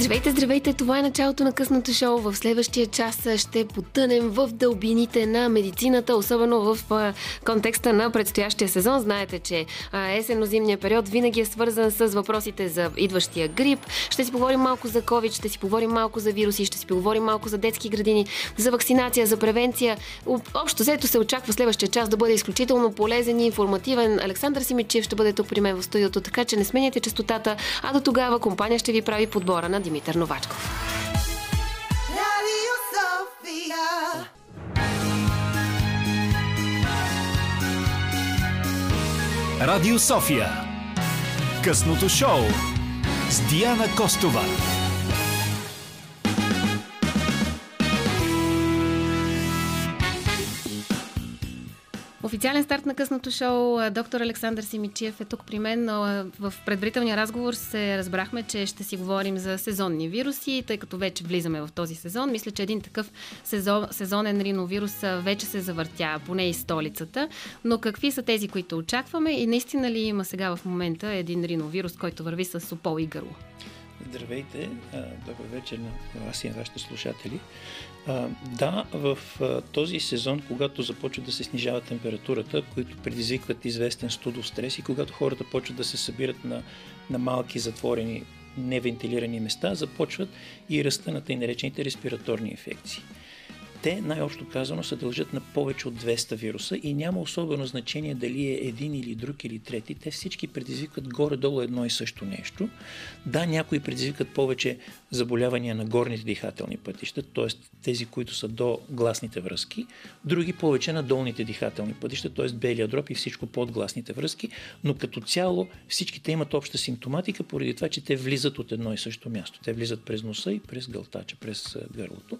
Здравейте, здравейте! Това е началото на късното шоу. В следващия час ще потънем в дълбините на медицината, особено в контекста на предстоящия сезон. Знаете, че есенно-зимния период винаги е свързан с въпросите за идващия грип. Ще си поговорим малко за COVID, ще си поговорим малко за вируси, ще си поговорим малко за детски градини, за вакцинация, за превенция. Общо взето се очаква следващия час да бъде изключително полезен и информативен. Александър Симичев ще бъде тук при мен в студиото, така че не сменяйте частотата, а до тогава компания ще ви прави подбора на Димитър Новачков. Радио София. Късното шоу с Диана Костова. Официален старт на късното шоу. Доктор Александър Симичиев е тук при мен, но в предварителния разговор се разбрахме, че ще си говорим за сезонни вируси, тъй като вече влизаме в този сезон. Мисля, че един такъв сезон, сезонен риновирус вече се завъртя, поне и столицата. Но какви са тези, които очакваме и наистина ли има сега в момента един риновирус, който върви с супол и гърло? Здравейте, добър вечер на вас и на вашите слушатели. Да, в а, този сезон, когато започва да се снижава температурата, които предизвикват известен студов стрес и когато хората почват да се събират на, на малки затворени невентилирани места, започват и ръста на тъй наречените респираторни инфекции те, най-общо казано, се дължат на повече от 200 вируса и няма особено значение дали е един или друг или трети. Те всички предизвикват горе-долу едно и също нещо. Да, някои предизвикват повече заболявания на горните дихателни пътища, т.е. тези, които са до гласните връзки, други повече на долните дихателни пътища, т.е. белия дроб и всичко под гласните връзки, но като цяло всичките имат обща симптоматика, поради това, че те влизат от едно и също място. Те влизат през носа и през гълтача, през гърлото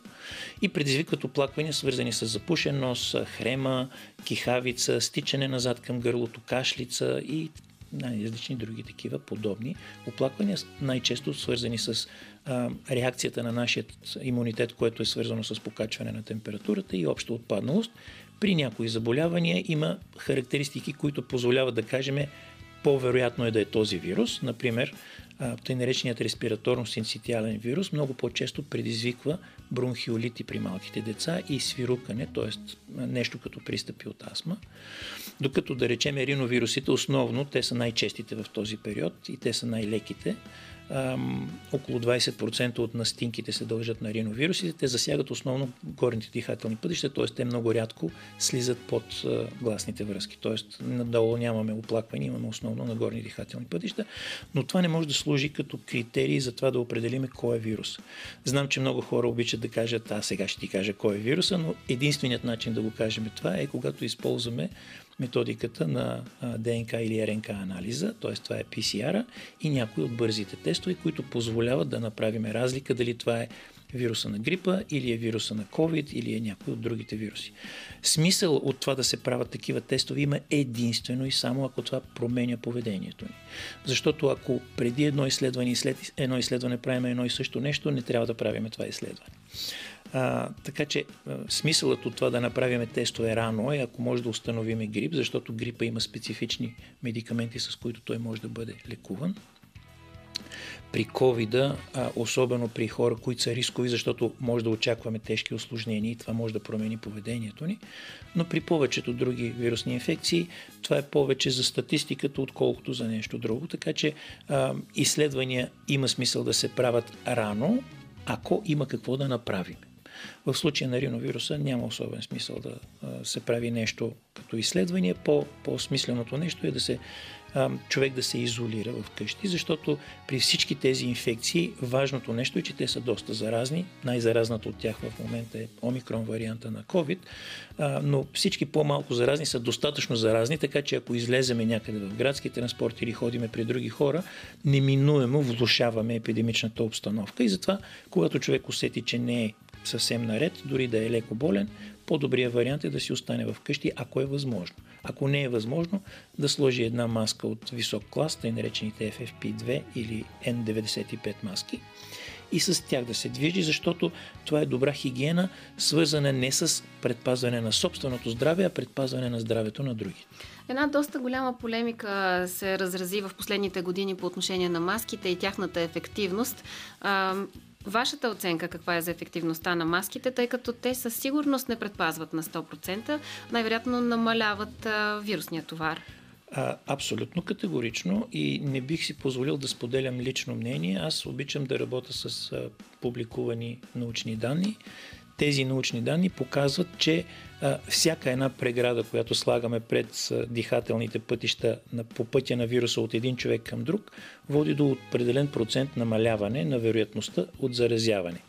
и предизвикват оплаквания, свързани с запушен нос, хрема, кихавица, стичане назад към гърлото, кашлица и най-различни други такива подобни оплаквания, най-често свързани с реакцията на нашия имунитет, което е свързано с покачване на температурата и обща отпадналост. При някои заболявания има характеристики, които позволяват да кажем по-вероятно е да е този вирус. Например, тъй нареченият респираторно-синцитиален вирус много по-често предизвиква бронхиолити при малките деца и свирукане, т.е. нещо като пристъпи от астма. Докато да речем риновирусите, основно те са най-честите в този период и те са най-леките около 20% от настинките се дължат на риновирусите. Те засягат основно горните дихателни пътища, т.е. те много рядко слизат под гласните връзки. Т.е. надолу нямаме оплакване, имаме основно на горни дихателни пътища, но това не може да служи като критерий за това да определиме кой е вирус. Знам, че много хора обичат да кажат, а сега ще ти кажа кой е вируса, но единственият начин да го кажем това е когато използваме методиката на ДНК или РНК анализа, т.е. това е PCR и някои от бързите тестове, които позволяват да направим разлика дали това е вируса на грипа или е вируса на COVID или е някой от другите вируси. Смисъл от това да се правят такива тестове има единствено и само ако това променя поведението ни. Защото ако преди едно изследване и след едно изследване правим едно и също нещо, не трябва да правим това изследване. А, така че смисълът от това да направим тестове рано е, ако може да установим грип, защото грипа има специфични медикаменти, с които той може да бъде лекуван. При covid особено при хора, които са рискови, защото може да очакваме тежки осложнения и това може да промени поведението ни. Но при повечето други вирусни инфекции това е повече за статистиката, отколкото за нещо друго. Така че а, изследвания има смисъл да се правят рано, ако има какво да направим. В случая на риновируса няма особен смисъл да се прави нещо като изследване. По, по-смисленото нещо е да се човек да се изолира в къщи, защото при всички тези инфекции важното нещо е, че те са доста заразни. Най-заразната от тях в момента е омикрон варианта на COVID, но всички по-малко заразни са достатъчно заразни, така че ако излеземе някъде в градски транспорт или ходиме при други хора, неминуемо влушаваме епидемичната обстановка и затова, когато човек усети, че не е съвсем наред, дори да е леко болен, по-добрият вариант е да си остане в къщи, ако е възможно. Ако не е възможно, да сложи една маска от висок клас, тъй наречените FFP2 или N95 маски и с тях да се движи, защото това е добра хигиена, свързана не с предпазване на собственото здраве, а предпазване на здравето на други. Една доста голяма полемика се разрази в последните години по отношение на маските и тяхната ефективност. Вашата оценка каква е за ефективността на маските, тъй като те със сигурност не предпазват на 100%, най-вероятно намаляват а, вирусния товар? А, абсолютно категорично и не бих си позволил да споделям лично мнение. Аз обичам да работя с а, публикувани научни данни. Тези научни данни показват, че а, всяка една преграда, която слагаме пред дихателните пътища на, по пътя на вируса от един човек към друг, води до определен процент намаляване на вероятността от заразяване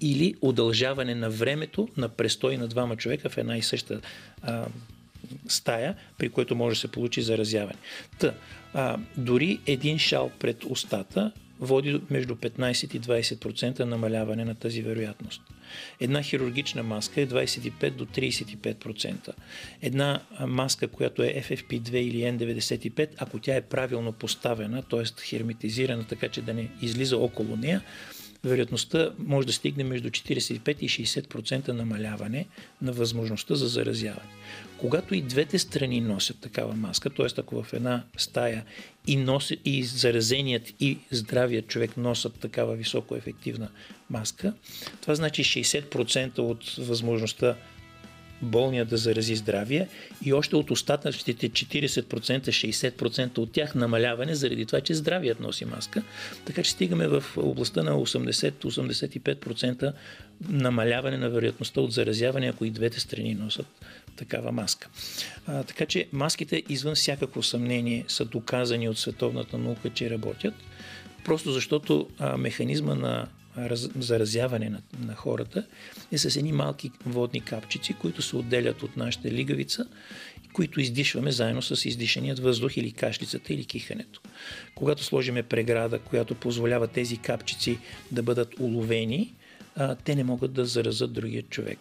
или удължаване на времето на престой на двама човека в една и съща а, стая, при което може да се получи заразяване. Та, а, дори един шал пред устата води между 15 и 20% намаляване на тази вероятност. Една хирургична маска е 25 до 35%. Една маска, която е FFP2 или N95, ако тя е правилно поставена, т.е. херметизирана, така че да не излиза около нея, вероятността може да стигне между 45 и 60% намаляване на възможността за заразяване. Когато и двете страни носят такава маска, т.е. ако в една стая и, носи, и заразеният и здравият човек носят такава високо ефективна маска, това значи 60% от възможността болния да зарази здравие и още от остатъчните 40%, 60% от тях намаляване заради това, че здравият носи маска. Така че стигаме в областта на 80-85% намаляване на вероятността от заразяване, ако и двете страни носят такава маска. А, така че маските извън всякакво съмнение са доказани от световната наука, че работят, просто защото а, механизма на раз, заразяване на, на хората е с едни малки водни капчици, които се отделят от нашата лигавица, които издишваме заедно с издишаният въздух или кашлицата или кихането. Когато сложиме преграда, която позволява тези капчици да бъдат уловени, а, те не могат да заразат другия човек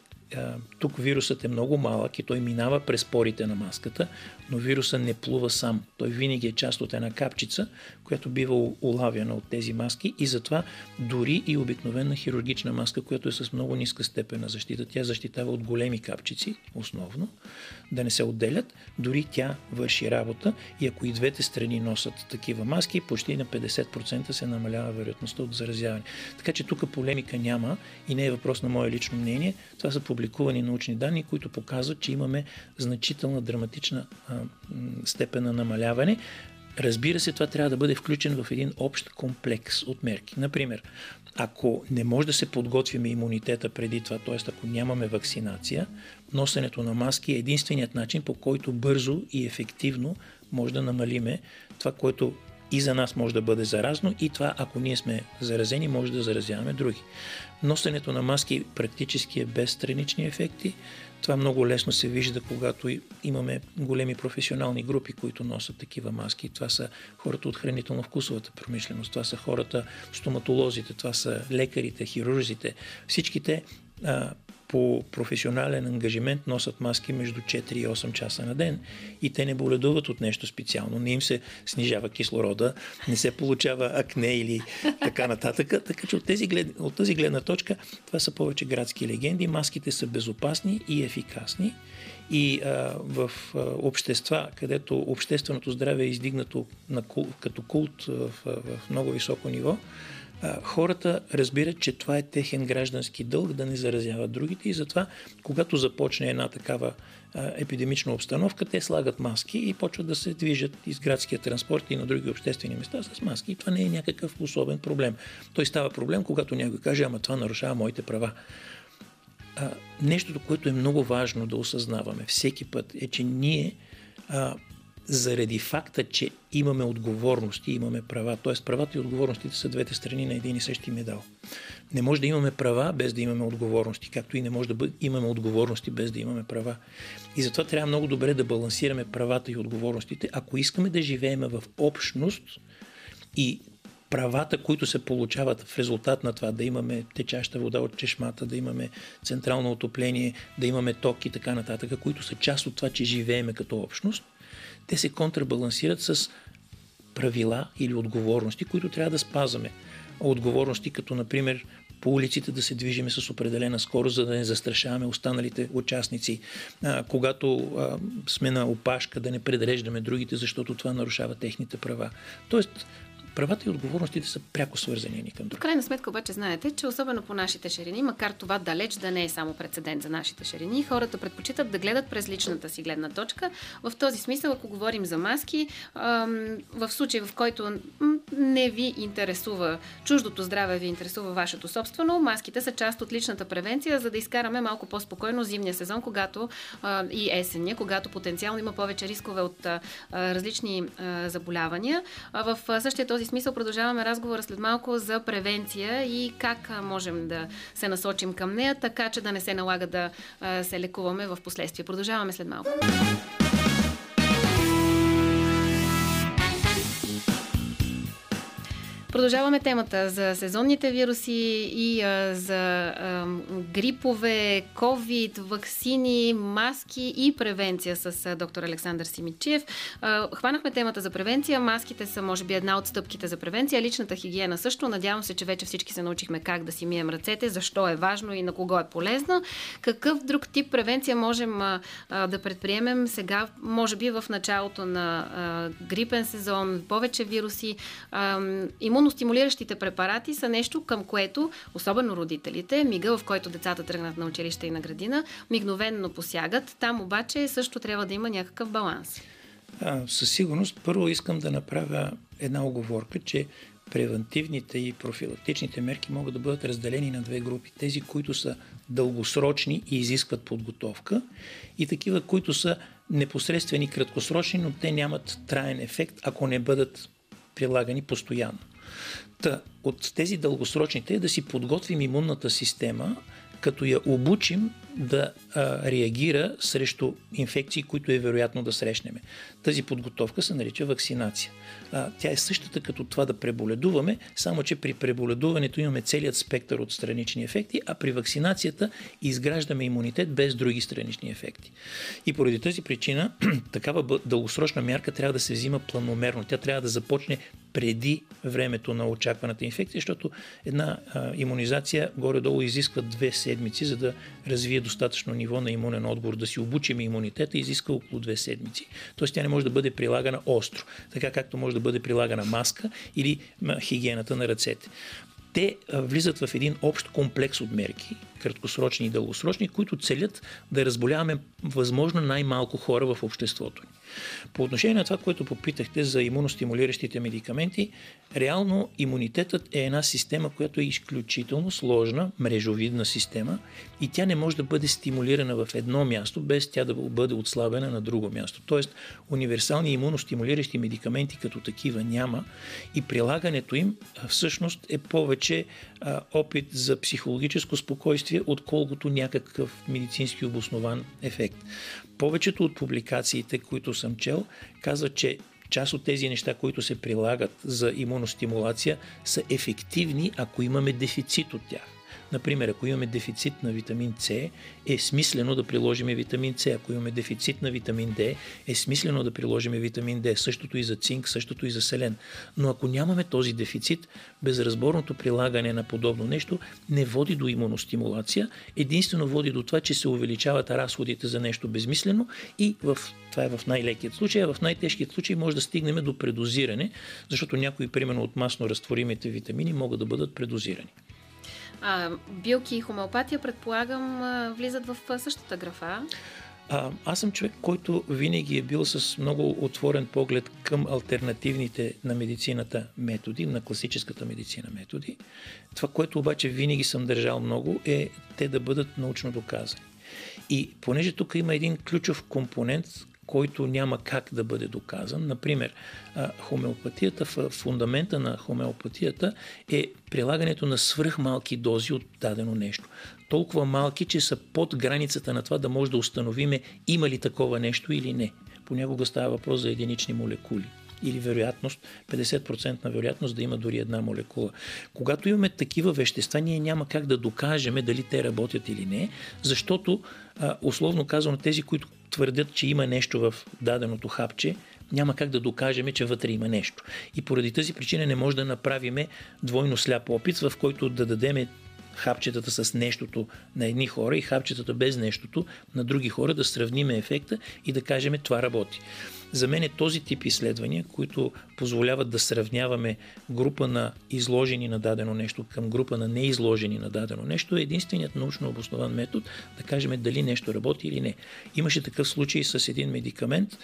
тук вирусът е много малък и той минава през порите на маската, но вируса не плува сам. Той винаги е част от една капчица, която бива улавяна от тези маски и затова дори и обикновена хирургична маска, която е с много ниска степен на защита, тя защитава от големи капчици, основно, да не се отделят, дори тя върши работа и ако и двете страни носят такива маски, почти на 50% се намалява вероятността от заразяване. Така че тук полемика няма и не е въпрос на мое лично мнение. Това са публикувани научни данни, които показват, че имаме значителна драматична а, степен на намаляване. Разбира се, това трябва да бъде включен в един общ комплекс от мерки. Например, ако не може да се подготвиме имунитета преди това, т.е. ако нямаме вакцинация, носенето на маски е единственият начин, по който бързо и ефективно може да намалиме това, което и за нас може да бъде заразно и това, ако ние сме заразени, може да заразяваме други. Носенето на маски практически е без странични ефекти. Това много лесно се вижда, когато имаме големи професионални групи, които носят такива маски. Това са хората от хранително-вкусовата промишленост, това са хората, стоматолозите, това са лекарите, хирурзите. Всичките а, по професионален ангажимент носят маски между 4 и 8 часа на ден и те не боледуват от нещо специално, не им се снижава кислорода, не се получава акне или така нататък. Така че от, тези глед... от тази гледна точка това са повече градски легенди. Маските са безопасни и ефикасни. И а, в а, общества, където общественото здраве е издигнато на кул, като култ в, в, много високо ниво, хората разбират, че това е техен граждански дълг да не заразяват другите и затова, когато започне една такава епидемична обстановка, те слагат маски и почват да се движат из градския транспорт и на други обществени места с маски. И това не е някакъв особен проблем. Той става проблем, когато някой каже, ама това нарушава моите права. А, нещото, което е много важно да осъзнаваме всеки път е, че ние а, заради факта, че имаме отговорности, имаме права, т.е. правата и отговорностите са двете страни на един и същи медал. Не може да имаме права без да имаме отговорности, както и не може да имаме отговорности без да имаме права. И затова трябва много добре да балансираме правата и отговорностите, ако искаме да живеем в общност и правата, които се получават в резултат на това, да имаме течаща вода от чешмата, да имаме централно отопление, да имаме ток и така нататък, които са част от това, че живееме като общност – те се контрабалансират с правила или отговорности, които трябва да спазваме. Отговорности като, например, по улиците да се движиме с определена скорост, за да не застрашаваме останалите участници. А, когато а, сме на опашка, да не предреждаме другите, защото това нарушава техните права. Тоест, правата и отговорностите са пряко свързани ни към друг. В крайна сметка обаче знаете, че особено по нашите ширини, макар това далеч да не е само прецедент за нашите ширини, хората предпочитат да гледат през личната си гледна точка. В този смисъл, ако говорим за маски, в случай в който не ви интересува чуждото здраве, ви интересува вашето собствено, маските са част от личната превенция, за да изкараме малко по-спокойно зимния сезон, когато и есенния, когато потенциално има повече рискове от различни заболявания. В същия този смисъл продължаваме разговора след малко за превенция и как можем да се насочим към нея, така че да не се налага да се лекуваме в последствие. Продължаваме след малко. Продължаваме темата за сезонните вируси и а, за а, грипове, COVID, вакцини, маски и превенция с а, доктор Александър Симичев. А, хванахме темата за превенция. Маските са, може би, една от стъпките за превенция. Личната хигиена също. Надявам се, че вече всички се научихме как да си мием ръцете, защо е важно и на кого е полезно. Какъв друг тип превенция можем а, а, да предприемем сега, може би в началото на а, грипен сезон, повече вируси, а, имуностимулиращите препарати са нещо, към което, особено родителите, мига, в който децата тръгнат на училище и на градина, мигновенно посягат. Там обаче също трябва да има някакъв баланс. А, със сигурност, първо искам да направя една оговорка, че превентивните и профилактичните мерки могат да бъдат разделени на две групи. Тези, които са дългосрочни и изискват подготовка и такива, които са непосредствени краткосрочни, но те нямат траен ефект, ако не бъдат прилагани постоянно. Та, от тези дългосрочните е да си подготвим имунната система, като я обучим да а, реагира срещу инфекции, които е вероятно да срещнем. Тази подготовка се нарича вакцинация. А, тя е същата като това да преболедуваме, само че при преболедуването имаме целият спектър от странични ефекти, а при вакцинацията изграждаме имунитет без други странични ефекти. И поради тази причина такава дългосрочна мярка трябва да се взима планомерно. Тя трябва да започне преди времето на очакваната инфекция, защото една а, иммунизация горе-долу изисква две седмици, за да развие достатъчно ниво на имунен отговор, да си обучим имунитета, изиска около две седмици. Тоест тя не може да бъде прилагана остро, така както може да бъде прилагана маска или хигиената на ръцете те влизат в един общ комплекс от мерки, краткосрочни и дългосрочни, които целят да разболяваме възможно най-малко хора в обществото ни. По отношение на това, което попитахте за имуностимулиращите медикаменти, реално имунитетът е една система, която е изключително сложна, мрежовидна система и тя не може да бъде стимулирана в едно място, без тя да бъде отслабена на друго място. Тоест, универсални имуностимулиращи медикаменти като такива няма и прилагането им всъщност е повече а, опит за психологическо спокойствие, отколкото някакъв медицински обоснован ефект. Повечето от публикациите, които съм чел, казват, че част от тези неща, които се прилагат за имуностимулация, са ефективни, ако имаме дефицит от тях. Например, ако имаме дефицит на витамин С, е смислено да приложим витамин С. Ако имаме дефицит на витамин Д, е смислено да приложим витамин Д. Същото и за цинк, същото и за селен. Но ако нямаме този дефицит, безразборното прилагане на подобно нещо не води до имуностимулация, единствено води до това, че се увеличават разходите за нещо безмислено и в това е в най-лекият случай, а в най-тежкият случай може да стигнем до предозиране, защото някои, примерно от масно разтворимите витамини, могат да бъдат предозирани. А, билки и хомеопатия, предполагам, влизат в същата графа. А, аз съм човек, който винаги е бил с много отворен поглед към альтернативните на медицината методи, на класическата медицина методи. Това, което обаче винаги съм държал много, е те да бъдат научно доказани. И понеже тук има един ключов компонент, който няма как да бъде доказан. Например, хомеопатията, фундамента на хомеопатията е прилагането на свръхмалки дози от дадено нещо. Толкова малки, че са под границата на това да може да установиме има ли такова нещо или не. Понякога става въпрос за единични молекули или вероятност, 50% на вероятност да има дори една молекула. Когато имаме такива вещества, ние няма как да докажем дали те работят или не, защото, условно казано, тези, които твърдят, че има нещо в даденото хапче, няма как да докажем, че вътре има нещо. И поради тази причина не може да направим двойно сляп опит, в който да дадем хапчетата с нещото на едни хора и хапчетата без нещото на други хора, да сравниме ефекта и да кажем това работи. За мен е този тип изследвания, които позволяват да сравняваме група на изложени на дадено нещо към група на неизложени на дадено нещо, е единственият научно обоснован метод да кажем дали нещо работи или не. Имаше такъв случай с един медикамент,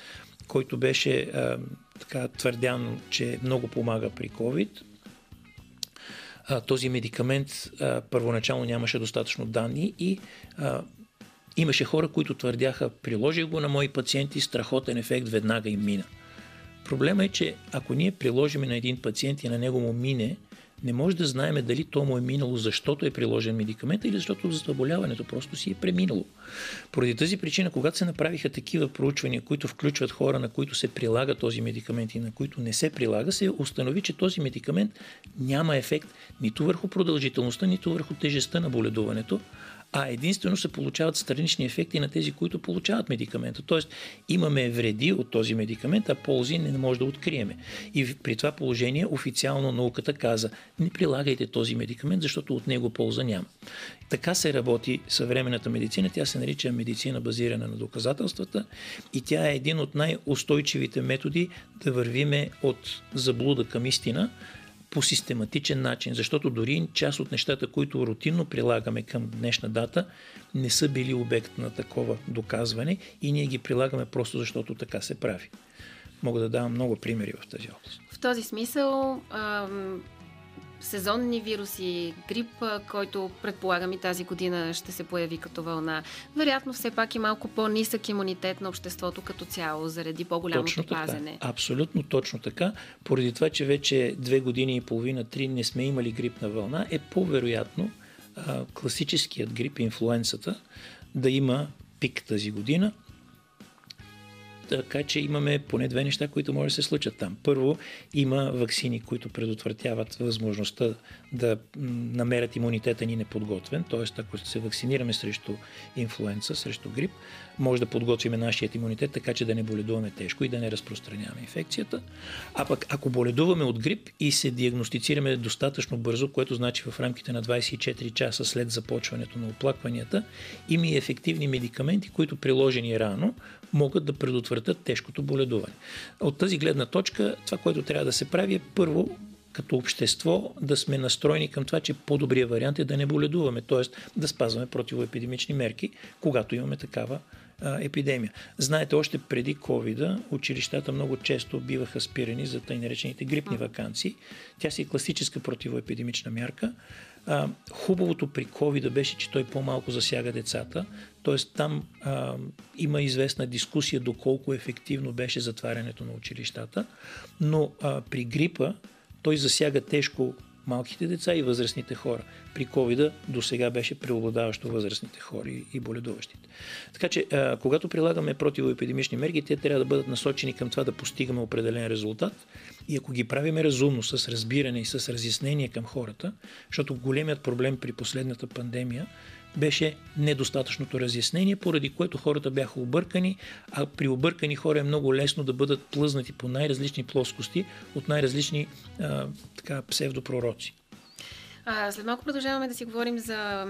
който беше а, така твърдян, че много помага при COVID. А, този медикамент а, първоначално нямаше достатъчно данни и а, Имаше хора, които твърдяха, приложих го на мои пациенти, страхотен ефект веднага им мина. Проблема е, че ако ние приложим на един пациент и на него му мине, не може да знаеме дали то му е минало, защото е приложен медикамент или защото заболяването просто си е преминало. Поради тази причина, когато се направиха такива проучвания, които включват хора, на които се прилага този медикамент и на които не се прилага, се установи, че този медикамент няма ефект нито върху продължителността, нито върху тежестта на боледуването, а единствено се получават странични ефекти на тези, които получават медикамента. Тоест имаме вреди от този медикамент, а ползи не може да откриеме. И при това положение официално науката каза, не прилагайте този медикамент, защото от него полза няма. Така се работи съвременната медицина. Тя се нарича медицина базирана на доказателствата и тя е един от най-устойчивите методи да вървиме от заблуда към истина, по систематичен начин, защото дори част от нещата, които рутинно прилагаме към днешна дата, не са били обект на такова доказване и ние ги прилагаме просто защото така се прави. Мога да давам много примери в тази област. В този смисъл, сезонни вируси, грип, който предполагам и тази година ще се появи като вълна. Вероятно все пак и малко по-нисък имунитет на обществото като цяло, заради по-голямото точно така. пазене. Абсолютно точно така. Поради това, че вече две години и половина, три не сме имали грипна вълна, е по-вероятно класическият грип, инфлуенцата, да има пик тази година, така че имаме поне две неща, които може да се случат там. Първо, има вакцини, които предотвратяват възможността да намерят имунитета ни неподготвен, т.е. ако се вакцинираме срещу инфлуенца, срещу грип, може да подготвим нашият имунитет, така че да не боледуваме тежко и да не разпространяваме инфекцията. А пък ако боледуваме от грип и се диагностицираме достатъчно бързо, което значи в рамките на 24 часа след започването на оплакванията, има и ефективни медикаменти, които приложени рано могат да предотвратят тежкото боледуване. От тази гледна точка, това, което трябва да се прави е първо като общество да сме настроени към това, че по-добрият вариант е да не боледуваме, т.е. да спазваме противоепидемични мерки, когато имаме такава епидемия. Знаете, още преди covid училищата много често биваха спирани за тъй наречените грипни вакансии. Тя си е класическа противоепидемична мярка. А, хубавото при covid беше, че той по-малко засяга децата, т.е. там а, има известна дискусия доколко ефективно беше затварянето на училищата, но а, при грипа той засяга тежко малките деца и възрастните хора. При covid до сега беше преобладаващо възрастните хора и боледуващите. Така че, а, когато прилагаме противоепидемични мерки, те трябва да бъдат насочени към това да постигаме определен резултат и ако ги правиме разумно, с разбиране и с разяснение към хората, защото големият проблем при последната пандемия беше недостатъчното разяснение, поради което хората бяха объркани, а при объркани хора е много лесно да бъдат плъзнати по най-различни плоскости от най-различни а, така, псевдопророци. След малко продължаваме да си говорим за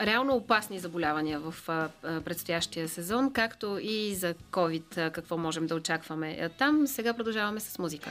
реално опасни заболявания в предстоящия сезон, както и за COVID, какво можем да очакваме там. Сега продължаваме с музика.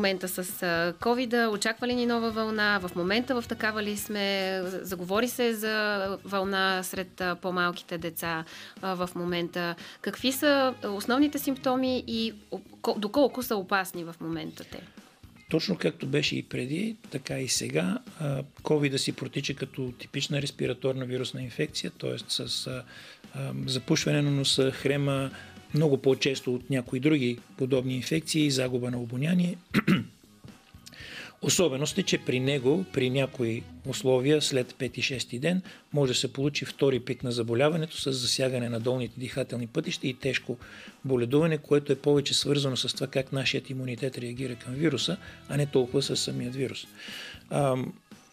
момента с covid Очаква ли ни нова вълна? В момента в такава ли сме? Заговори се за вълна сред по-малките деца в момента. Какви са основните симптоми и доколко са опасни в момента те? Точно както беше и преди, така и сега. COVID си протича като типична респираторна вирусна инфекция, т.е. с запушване на носа, хрема, много по-често от някои други подобни инфекции и загуба на обоняние. Особеност е, че при него, при някои условия, след 5-6 ден, може да се получи втори пик на заболяването с засягане на долните дихателни пътища и тежко боледуване, което е повече свързано с това как нашият имунитет реагира към вируса, а не толкова с самият вирус. Ам,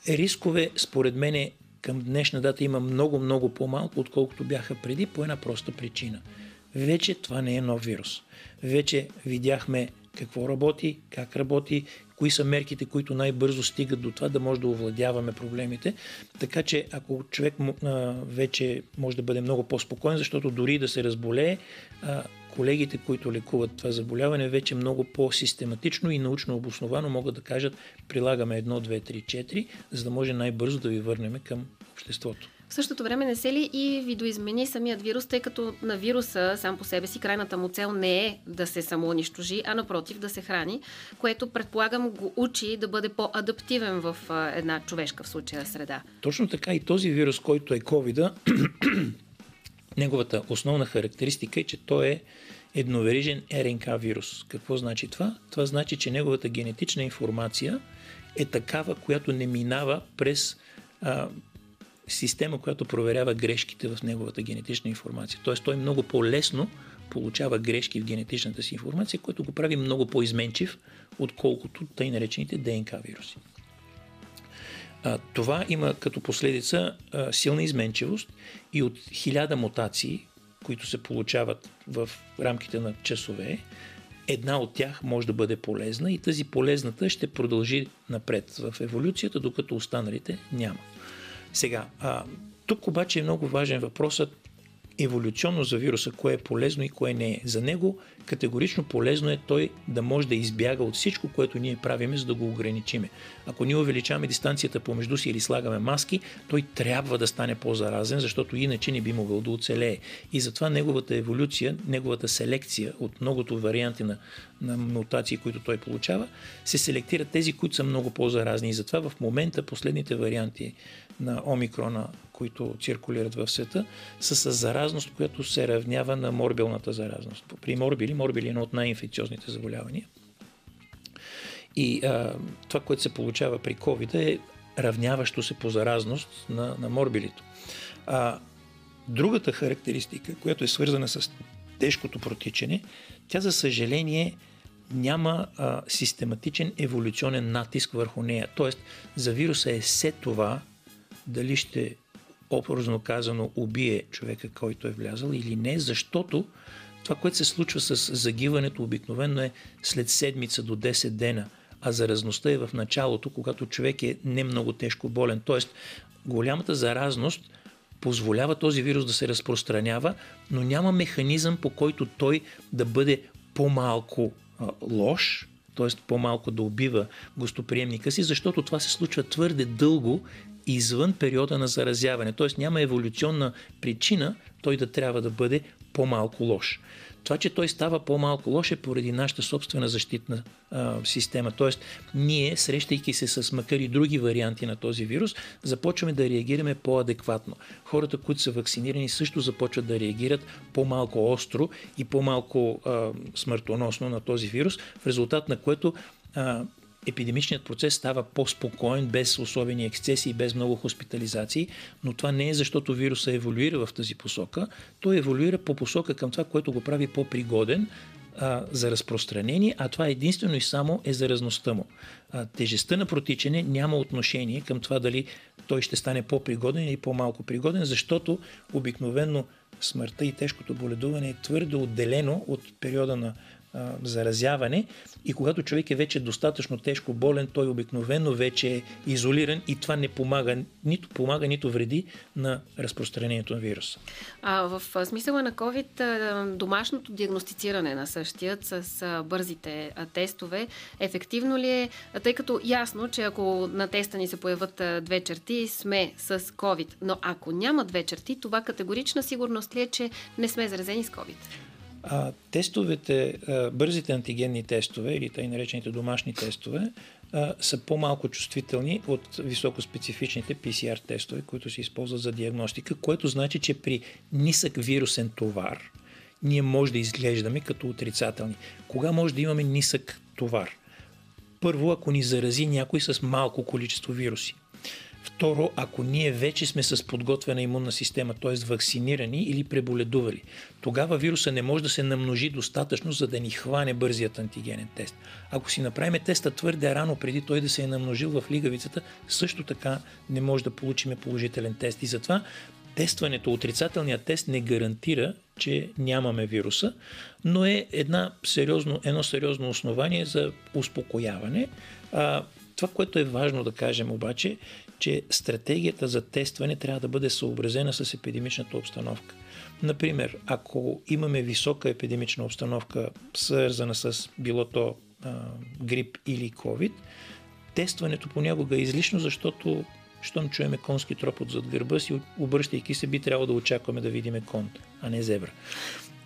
рискове, според мен, към днешна дата има много, много по-малко, отколкото бяха преди, по една проста причина. Вече това не е нов вирус. Вече видяхме какво работи, как работи, кои са мерките, които най-бързо стигат до това да може да овладяваме проблемите. Така че ако човек а, вече може да бъде много по-спокоен, защото дори да се разболее, а, колегите, които лекуват това заболяване, вече много по-систематично и научно обосновано могат да кажат прилагаме 1, 2, 3, 4, за да може най-бързо да ви върнем към обществото. В същото време не се ли и видоизмени самият вирус, тъй като на вируса сам по себе си крайната му цел не е да се самоунищожи, а напротив да се храни, което предполагам го учи да бъде по-адаптивен в една човешка в случая среда. Точно така и този вирус, който е COVID, неговата основна характеристика е, че той е едноверижен РНК вирус. Какво значи това? Това значи, че неговата генетична информация е такава, която не минава през система, която проверява грешките в неговата генетична информация. Тоест той много по-лесно получава грешки в генетичната си информация, което го прави много по-изменчив, отколкото тъй наречените ДНК вируси. А, това има като последица а, силна изменчивост и от хиляда мутации, които се получават в рамките на часове, една от тях може да бъде полезна и тази полезната ще продължи напред в еволюцията, докато останалите няма. Сега, а, тук обаче е много важен въпросът еволюционно за вируса кое е полезно и кое не е. За него категорично полезно е той да може да избяга от всичко, което ние правиме, за да го ограничиме. Ако ние увеличаваме дистанцията помежду си или слагаме маски, той трябва да стане по-заразен, защото иначе не би могъл да оцелее. И затова неговата еволюция, неговата селекция от многото варианти на, на мутации, които той получава, се селектират тези, които са много по-заразни. И затова в момента последните варианти на омикрона, които циркулират в света, са с заразност, която се равнява на морбилната заразност. При морбили, морбили е едно от най-инфекциозните заболявания. И а, това, което се получава при COVID е равняващо се по заразност на, на морбилито. А, другата характеристика, която е свързана с тежкото протичане, тя за съжаление няма а, систематичен еволюционен натиск върху нея. Тоест, за вируса е все това дали ще образно казано убие човека, който е влязал или не, защото това, което се случва с загиването обикновено е след седмица до 10 дена, а заразността е в началото, когато човек е не много тежко болен. Тоест, голямата заразност позволява този вирус да се разпространява, но няма механизъм по който той да бъде по-малко лош, т.е. по-малко да убива гостоприемника си, защото това се случва твърде дълго извън периода на заразяване. Т.е. няма еволюционна причина той да трябва да бъде по-малко лош. Това, че той става по-малко лош е поради нашата собствена защитна а, система. Тоест, ние, срещайки се с макар и други варианти на този вирус, започваме да реагираме по-адекватно. Хората, които са вакцинирани, също започват да реагират по-малко остро и по-малко а, смъртоносно на този вирус, в резултат на което а, епидемичният процес става по-спокоен, без особени ексцесии, без много хоспитализации, но това не е защото вируса еволюира в тази посока. Той еволюира по посока към това, което го прави по-пригоден а, за разпространение, а това единствено и само е заразността му. А, тежестта на протичане няма отношение към това дали той ще стане по-пригоден или по-малко пригоден, защото обикновено смъртта и тежкото боледуване е твърде отделено от периода на заразяване и когато човек е вече достатъчно тежко болен, той обикновено вече е изолиран и това не помага, нито помага, нито вреди на разпространението на вируса. А в смисъла на COVID, домашното диагностициране на същият с бързите тестове, ефективно ли е, тъй като ясно, че ако на теста ни се появят две черти, сме с COVID, но ако няма две черти, това категорична сигурност ли е, че не сме заразени с COVID? А, тестовете, а, бързите антигенни тестове или тъй наречените домашни тестове а, са по-малко чувствителни от високоспецифичните PCR тестове, които се използват за диагностика, което значи, че при нисък вирусен товар ние може да изглеждаме като отрицателни. Кога може да имаме нисък товар? Първо, ако ни зарази някой с малко количество вируси. Второ, ако ние вече сме с подготвена имунна система, т.е. вакцинирани или преболедували, тогава вируса не може да се намножи достатъчно, за да ни хване бързият антигенен тест. Ако си направим теста твърде рано, преди той да се е намножил в лигавицата, също така не може да получим положителен тест. И затова тестването, отрицателният тест не гарантира, че нямаме вируса, но е една сериозно, едно сериозно основание за успокояване. Това, което е важно да кажем обаче, че стратегията за тестване трябва да бъде съобразена с епидемичната обстановка. Например, ако имаме висока епидемична обстановка, свързана с било то а, грип или COVID, тестването понякога е излишно, защото щом чуеме конски тропот зад гърба си, обръщайки се, би трябвало да очакваме да видиме кон, а не зебра.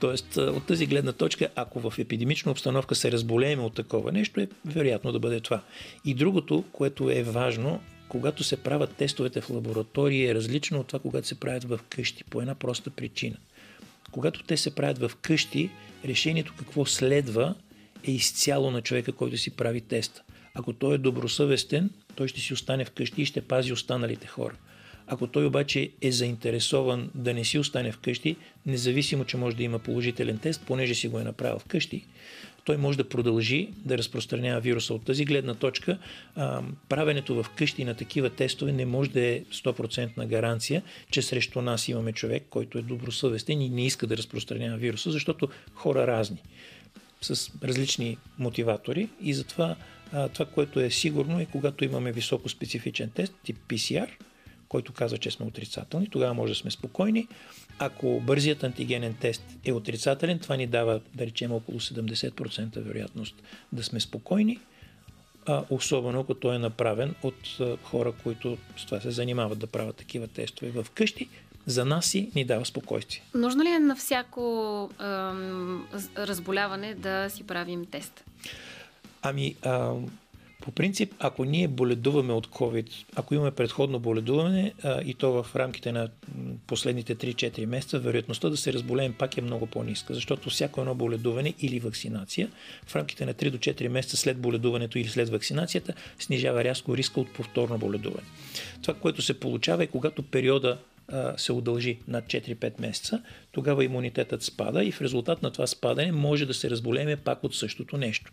Тоест, от тази гледна точка, ако в епидемична обстановка се разболееме от такова нещо, е вероятно да бъде това. И другото, което е важно, когато се правят тестовете в лаборатория е различно от това, когато се правят в къщи, по една проста причина. Когато те се правят в къщи, решението какво следва е изцяло на човека, който си прави теста. Ако той е добросъвестен, той ще си остане вкъщи и ще пази останалите хора. Ако той обаче е заинтересован да не си остане вкъщи, независимо, че може да има положителен тест, понеже си го е направил вкъщи, той може да продължи да разпространява вируса. От тази гледна точка, правенето в къщи на такива тестове не може да е 100% гаранция, че срещу нас имаме човек, който е добросъвестен и не иска да разпространява вируса, защото хора разни с различни мотиватори и затова а, това, което е сигурно е когато имаме високо специфичен тест, тип PCR, който казва, че сме отрицателни, тогава може да сме спокойни. Ако бързият антигенен тест е отрицателен, това ни дава, да речем, около 70% вероятност да сме спокойни, а, особено ако той е направен от а, хора, които с това се занимават да правят такива тестове в къщи. За нас си ни дава спокойствие. Нужно ли е на всяко ем, разболяване да си правим тест? Ами, а, по принцип, ако ние боледуваме от COVID, ако имаме предходно боледуване а, и то в рамките на последните 3-4 месеца, вероятността да се разболеем пак е много по-ниска, защото всяко едно боледуване или вакцинация в рамките на 3 до 4 месеца след боледуването или след вакцинацията снижава рязко риска от повторно боледуване. Това, което се получава е когато периода се удължи над 4-5 месеца, тогава имунитетът спада и в резултат на това спадане може да се разболеме пак от същото нещо.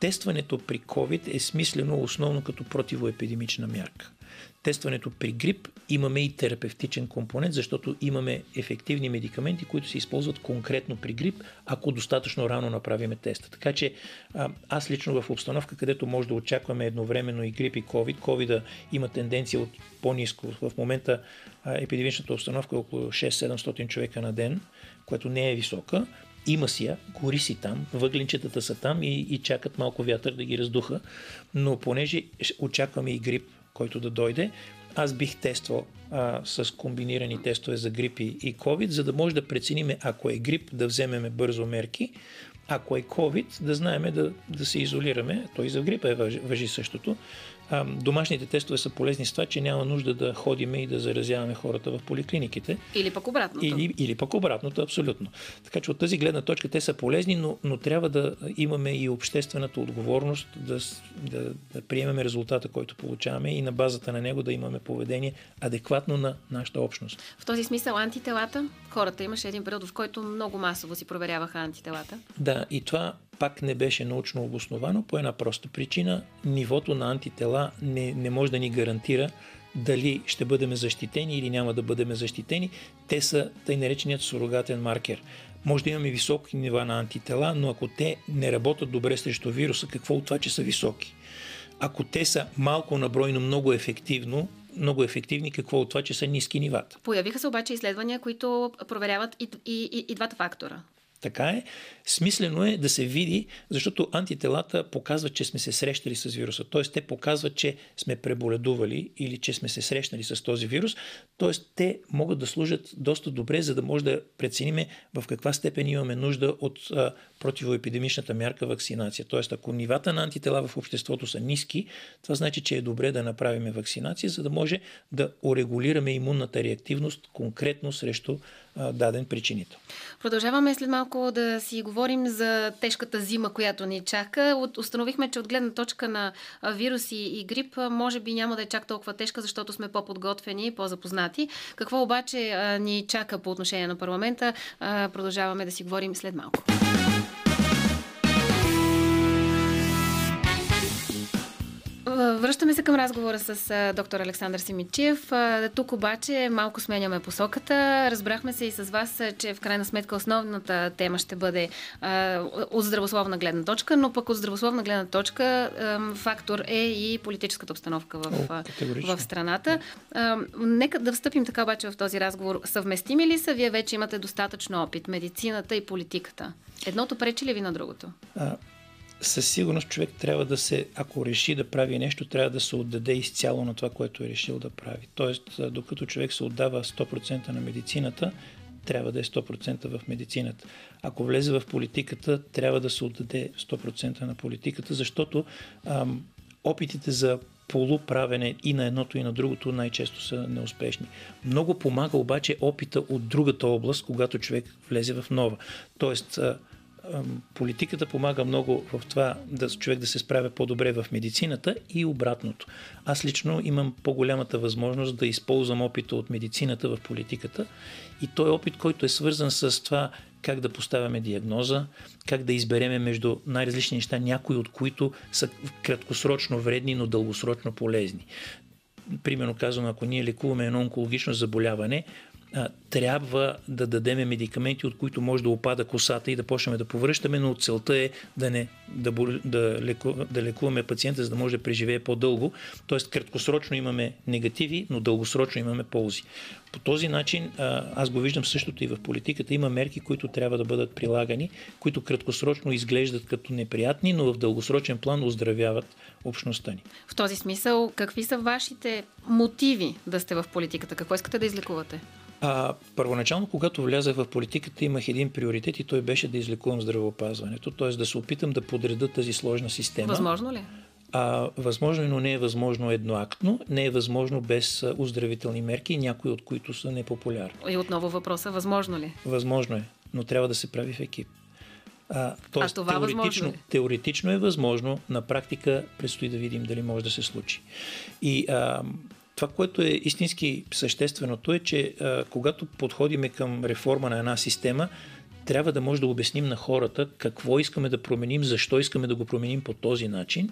Тестването при COVID е смислено основно като противоепидемична мярка. Тестването при грип имаме и терапевтичен компонент, защото имаме ефективни медикаменти, които се използват конкретно при грип, ако достатъчно рано направиме теста. Така че аз лично в обстановка, където може да очакваме едновременно и грип и COVID, COVID има тенденция от по-низко. В момента епидемичната обстановка е около 6-700 човека на ден, което не е висока, има си я, гори си там, въгленчетата са там и, и чакат малко вятър да ги раздуха, но понеже очакваме и грип, който да дойде, аз бих тествал а, с комбинирани тестове за грип и, COVID, за да може да прецениме, ако е грип, да вземеме бързо мерки, ако е COVID, да знаем да, да се изолираме. Той за грипа е въжи, въжи същото домашните тестове са полезни с това, че няма нужда да ходиме и да заразяваме хората в поликлиниките. Или пък обратното. Или, или пък обратното, абсолютно. Така че от тази гледна точка те са полезни, но, но трябва да имаме и обществената отговорност да, да, да приемем резултата, който получаваме и на базата на него да имаме поведение адекватно на нашата общност. В този смисъл антителата, хората имаше един период, в който много масово си проверяваха антителата. Да, и това пак не беше научно обосновано по една проста причина. Нивото на антитела не, не може да ни гарантира дали ще бъдем защитени или няма да бъдем защитени. Те са тъй нареченият сурогатен маркер. Може да имаме високи нива на антитела, но ако те не работят добре срещу вируса, какво от това, че са високи? Ако те са малко наброй, но много ефективно, много ефективни, какво от това, че са ниски нивата. Появиха се обаче изследвания, които проверяват и, и, и, и двата фактора. Така е. Смислено е да се види, защото антителата показват, че сме се срещали с вируса. Т.е. те показват, че сме преболедували или че сме се срещнали с този вирус. Т.е. те могат да служат доста добре, за да може да прецениме в каква степен имаме нужда от а, противоепидемичната мярка вакцинация. Т.е. ако нивата на антитела в обществото са ниски, това значи, че е добре да направим вакцинация, за да може да урегулираме имунната реактивност конкретно срещу даден причинител. Продължаваме след малко да си говорим за тежката зима, която ни чака. Установихме, че от гледна точка на вируси и грип, може би няма да е чак толкова тежка, защото сме по-подготвени и по-запознати. Какво обаче ни чака по отношение на парламента, продължаваме да си говорим след малко. Връщаме се към разговора с доктор Александър Симичев. Тук обаче малко сменяме посоката. Разбрахме се и с вас, че в крайна сметка основната тема ще бъде от здравословна гледна точка, но пък от здравословна гледна точка фактор е и политическата обстановка в, О, в страната. Нека да встъпим така обаче в този разговор. Съвместими ли са? Вие вече имате достатъчно опит. Медицината и политиката. Едното пречи ли ви на другото? Със сигурност човек трябва да се, ако реши да прави нещо, трябва да се отдаде изцяло на това, което е решил да прави. Тоест, докато човек се отдава 100% на медицината, трябва да е 100% в медицината. Ако влезе в политиката, трябва да се отдаде 100% на политиката, защото ам, опитите за полуправене и на едното и на другото най-често са неуспешни. Много помага обаче опита от другата област, когато човек влезе в нова. Тоест, политиката помага много в това да човек да се справя по-добре в медицината и обратното. Аз лично имам по-голямата възможност да използвам опита от медицината в политиката и той е опит, който е свързан с това как да поставяме диагноза, как да избереме между най-различни неща, някои от които са краткосрочно вредни, но дългосрочно полезни. Примерно казвам, ако ние лекуваме едно онкологично заболяване, трябва да дадеме медикаменти, от които може да опада косата и да почнем да повръщаме, но целта е да, не, да, да, леку, да лекуваме пациента, за да може да преживее по-дълго. Тоест, краткосрочно имаме негативи, но дългосрочно имаме ползи. По този начин, аз го виждам същото и в политиката. Има мерки, които трябва да бъдат прилагани, които краткосрочно изглеждат като неприятни, но в дългосрочен план оздравяват общността ни. В този смисъл, какви са вашите мотиви да сте в политиката? Какво искате да излекувате? А, първоначално, когато влязах в политиката, имах един приоритет и той беше да излекувам здравеопазването, т.е. да се опитам да подреда тази сложна система. Възможно ли? А, възможно е, но не е възможно едноактно, не е възможно без а, оздравителни мерки, някои от които са непопулярни. И отново въпроса, възможно ли? Възможно е, но трябва да се прави в екип. А, тоест, това възможно теоретично, ли? теоретично е възможно, на практика предстои да видим дали може да се случи. И а, това, което е истински същественото е, че а, когато подходиме към реформа на една система, трябва да може да обясним на хората какво искаме да променим, защо искаме да го променим по този начин.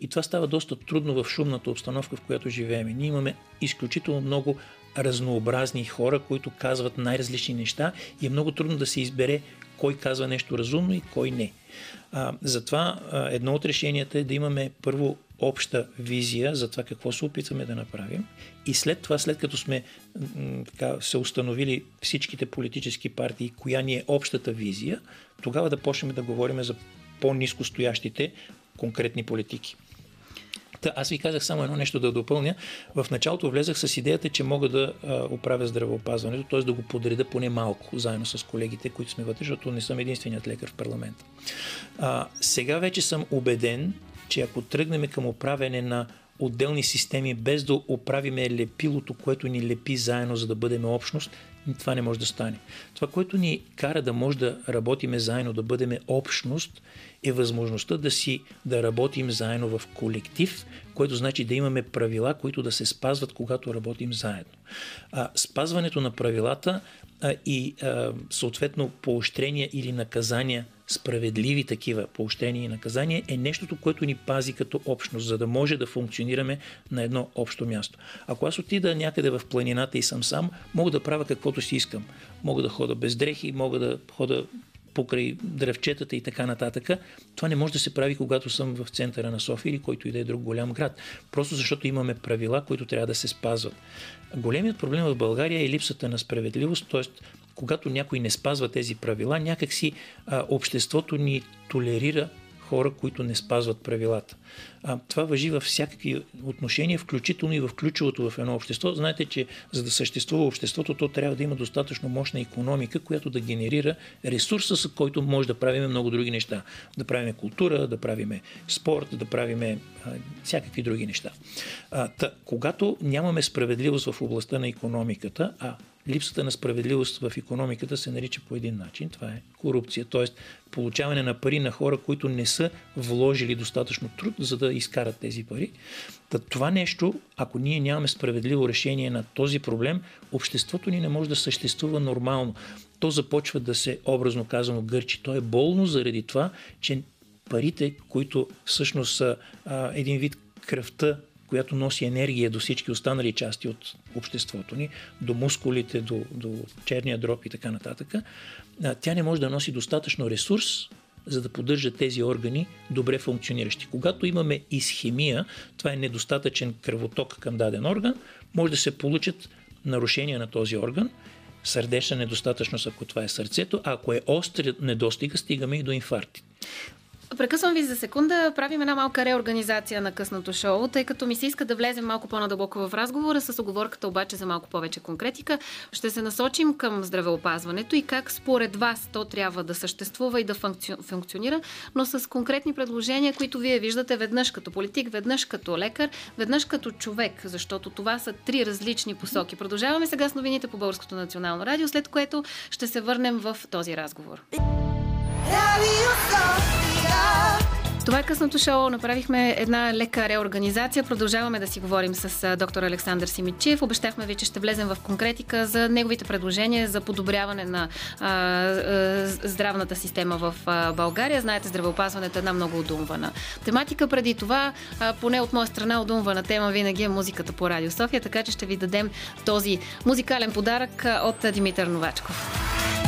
И това става доста трудно в шумната обстановка, в която живеем. Ние имаме изключително много разнообразни хора, които казват най-различни неща и е много трудно да се избере кой казва нещо разумно и кой не. А, затова а, едно от решенията е да имаме първо обща визия за това какво се опитваме да направим и след това, след като сме така, се установили всичките политически партии, коя ни е общата визия, тогава да почнем да говорим за по-низко стоящите конкретни политики. Та, аз ви казах само едно нещо да допълня. В началото влезах с идеята, че мога да а, оправя здравеопазването, т.е. да го подреда поне малко, заедно с колегите, които сме вътре, защото не съм единственият лекар в парламента. А, сега вече съм убеден, че ако тръгнем към оправяне на отделни системи, без да оправиме лепилото, което ни лепи заедно, за да бъдем общност, това не може да стане. Това, което ни кара да може да работиме заедно, да бъдем общност, е възможността да си да работим заедно в колектив, което значи да имаме правила, които да се спазват, когато работим заедно. А, спазването на правилата а, и а, съответно поощрения или наказания справедливи такива поощрения и наказания е нещото, което ни пази като общност, за да може да функционираме на едно общо място. Ако аз отида някъде в планината и съм сам, мога да правя каквото си искам. Мога да хода без дрехи, мога да хода покрай дръвчетата и така нататък. Това не може да се прави, когато съм в центъра на София или който и да е друг голям град. Просто защото имаме правила, които трябва да се спазват. Големият проблем в България е липсата на справедливост, т.е. когато някой не спазва тези правила, някакси а, обществото ни толерира хора, които не спазват правилата. А, това въжи във всякакви отношения, включително и в ключовото в едно общество. Знаете, че за да съществува обществото, то трябва да има достатъчно мощна економика, която да генерира ресурса, с който може да правим много други неща. Да правиме култура, да правиме спорт, да правиме всякакви други неща. А, та, когато нямаме справедливост в областта на економиката, а липсата на справедливост в економиката се нарича по един начин. Това е корупция, т.е. получаване на пари на хора, които не са вложили достатъчно труд, за да изкарат тези пари. Та това нещо, ако ние нямаме справедливо решение на този проблем, обществото ни не може да съществува нормално. То започва да се, образно казано, гърчи. То е болно заради това, че парите, които всъщност са а, един вид кръвта която носи енергия до всички останали части от обществото ни, до мускулите, до, до черния дроб и така нататък, тя не може да носи достатъчно ресурс, за да поддържа тези органи добре функциониращи. Когато имаме изхемия, това е недостатъчен кръвоток към даден орган, може да се получат нарушения на този орган, сърдечна недостатъчност, ако това е сърцето, а ако е остри недостига, стигаме и до инфаркти. Прекъсвам ви за секунда. Правим една малка реорганизация на късното шоу, тъй като ми се иска да влезем малко по-надълбоко в разговора, с оговорката обаче за малко повече конкретика. Ще се насочим към здравеопазването и как според вас то трябва да съществува и да функционира, но с конкретни предложения, които вие виждате веднъж като политик, веднъж като лекар, веднъж като човек, защото това са три различни посоки. Продължаваме сега с новините по Българското национално радио, след което ще се върнем в този разговор. Това е късното шоу. Направихме една лека реорганизация. Продължаваме да си говорим с доктор Александър Симичев. Обещахме ви, че ще влезем в конкретика за неговите предложения за подобряване на а, а, здравната система в а, България. Знаете, здравеопазването е една много удумвана тематика. Преди това, а, поне от моя страна, удумвана тема винаги е музиката по Радио София, така че ще ви дадем този музикален подарък от Димитър Новачков.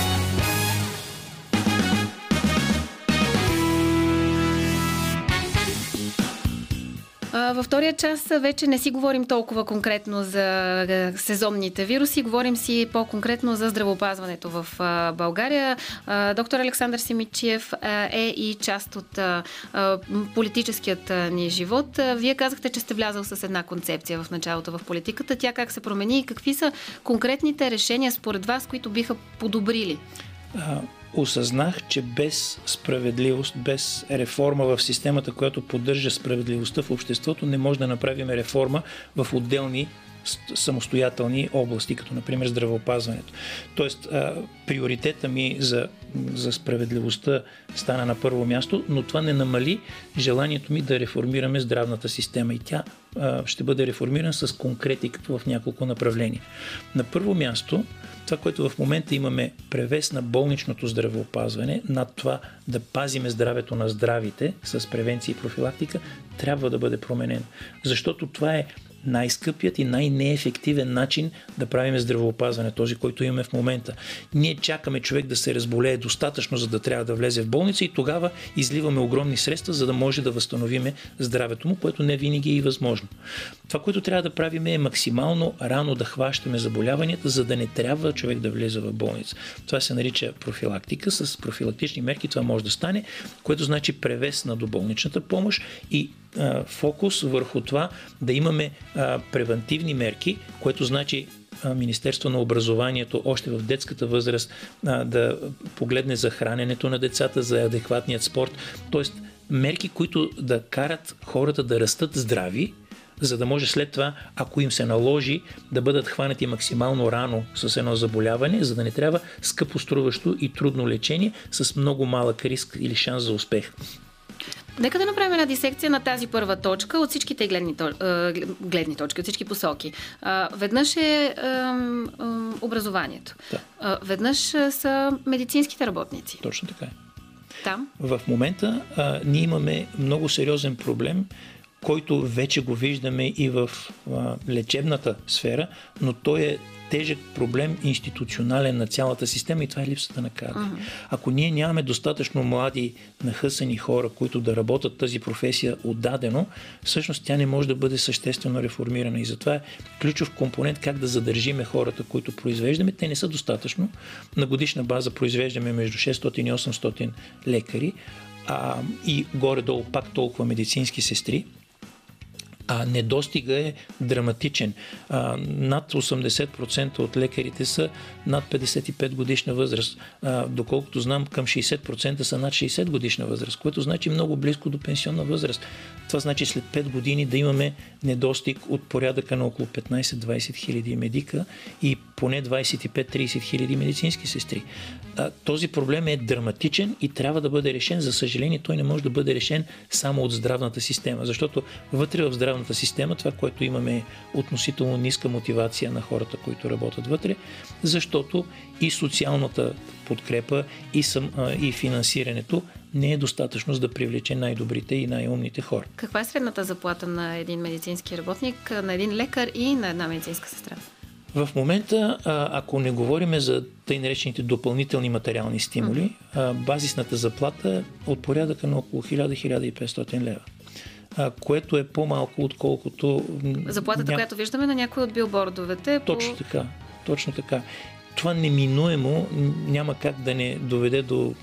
Във втория час вече не си говорим толкова конкретно за сезонните вируси, говорим си по-конкретно за здравеопазването в България. Доктор Александър Симичиев е и част от политическият ни живот. Вие казахте, че сте влязал с една концепция в началото в политиката. Тя как се промени и какви са конкретните решения според вас, които биха подобрили? Осъзнах, че без справедливост, без реформа в системата, която поддържа справедливостта в обществото, не може да направим реформа в отделни самостоятелни области, като например здравеопазването. Тоест, а, приоритета ми за, за справедливостта стана на първо място, но това не намали желанието ми да реформираме здравната система и тя а, ще бъде реформирана с конкретиката в няколко направления. На първо място, това, което в момента имаме превес на болничното здравеопазване, над това да пазиме здравето на здравите с превенция и профилактика, трябва да бъде променен. Защото това е най-скъпият и най-неефективен начин да правим здравеопазване, този, който имаме в момента. Ние чакаме човек да се разболее достатъчно, за да трябва да влезе в болница и тогава изливаме огромни средства, за да може да възстановиме здравето му, което не винаги е и възможно. Това, което трябва да правим е максимално рано да хващаме заболяванията, за да не трябва човек да влезе в болница. Това се нарича профилактика. С профилактични мерки това може да стане, което значи превес на доболничната помощ и фокус върху това да имаме а, превентивни мерки, което значи Министерство на образованието още в детската възраст а, да погледне за храненето на децата, за адекватният спорт, т.е. мерки, които да карат хората да растат здрави, за да може след това, ако им се наложи, да бъдат хванати максимално рано с едно заболяване, за да не трябва скъпо струващо и трудно лечение с много малък риск или шанс за успех. Нека да направим една дисекция на тази първа точка от всичките гледни, гледни точки, от всички посоки. Веднъж е образованието. Да. Веднъж са медицинските работници. Точно така е. Там. В момента а, ние имаме много сериозен проблем, който вече го виждаме и в а, лечебната сфера, но той е тежък проблем институционален на цялата система и това е липсата на кадри. Ако ние нямаме достатъчно млади, нахъсани хора, които да работят тази професия отдадено, всъщност тя не може да бъде съществено реформирана. И затова е ключов компонент как да задържиме хората, които произвеждаме. Те не са достатъчно. На годишна база произвеждаме между 600 и 800 лекари а, и горе-долу пак толкова медицински сестри а недостига е драматичен. А, над 80% от лекарите са над 55 годишна възраст. А, доколкото знам, към 60% са над 60 годишна възраст, което значи много близко до пенсионна възраст. Това значи след 5 години да имаме недостиг от порядъка на около 15-20 хиляди медика и поне 25-30 хиляди медицински сестри. А, този проблем е драматичен и трябва да бъде решен. За съжаление, той не може да бъде решен само от здравната система, защото вътре в здравната система това, което имаме е относително ниска мотивация на хората, които работят вътре, защото и социалната подкрепа и, сам, а, и финансирането не е достатъчно за да привлече най-добрите и най-умните хора. Каква е средната заплата на един медицински работник, на един лекар и на една медицинска сестра? В момента, ако не говорим за тъй наречените допълнителни материални стимули, базисната заплата е от порядъка на около 1000-1500 лева. Което е по-малко отколкото... Заплатата, ня- която виждаме на някои от билбордовете. по- Точно така. Точно така. Това неминуемо няма как да не доведе до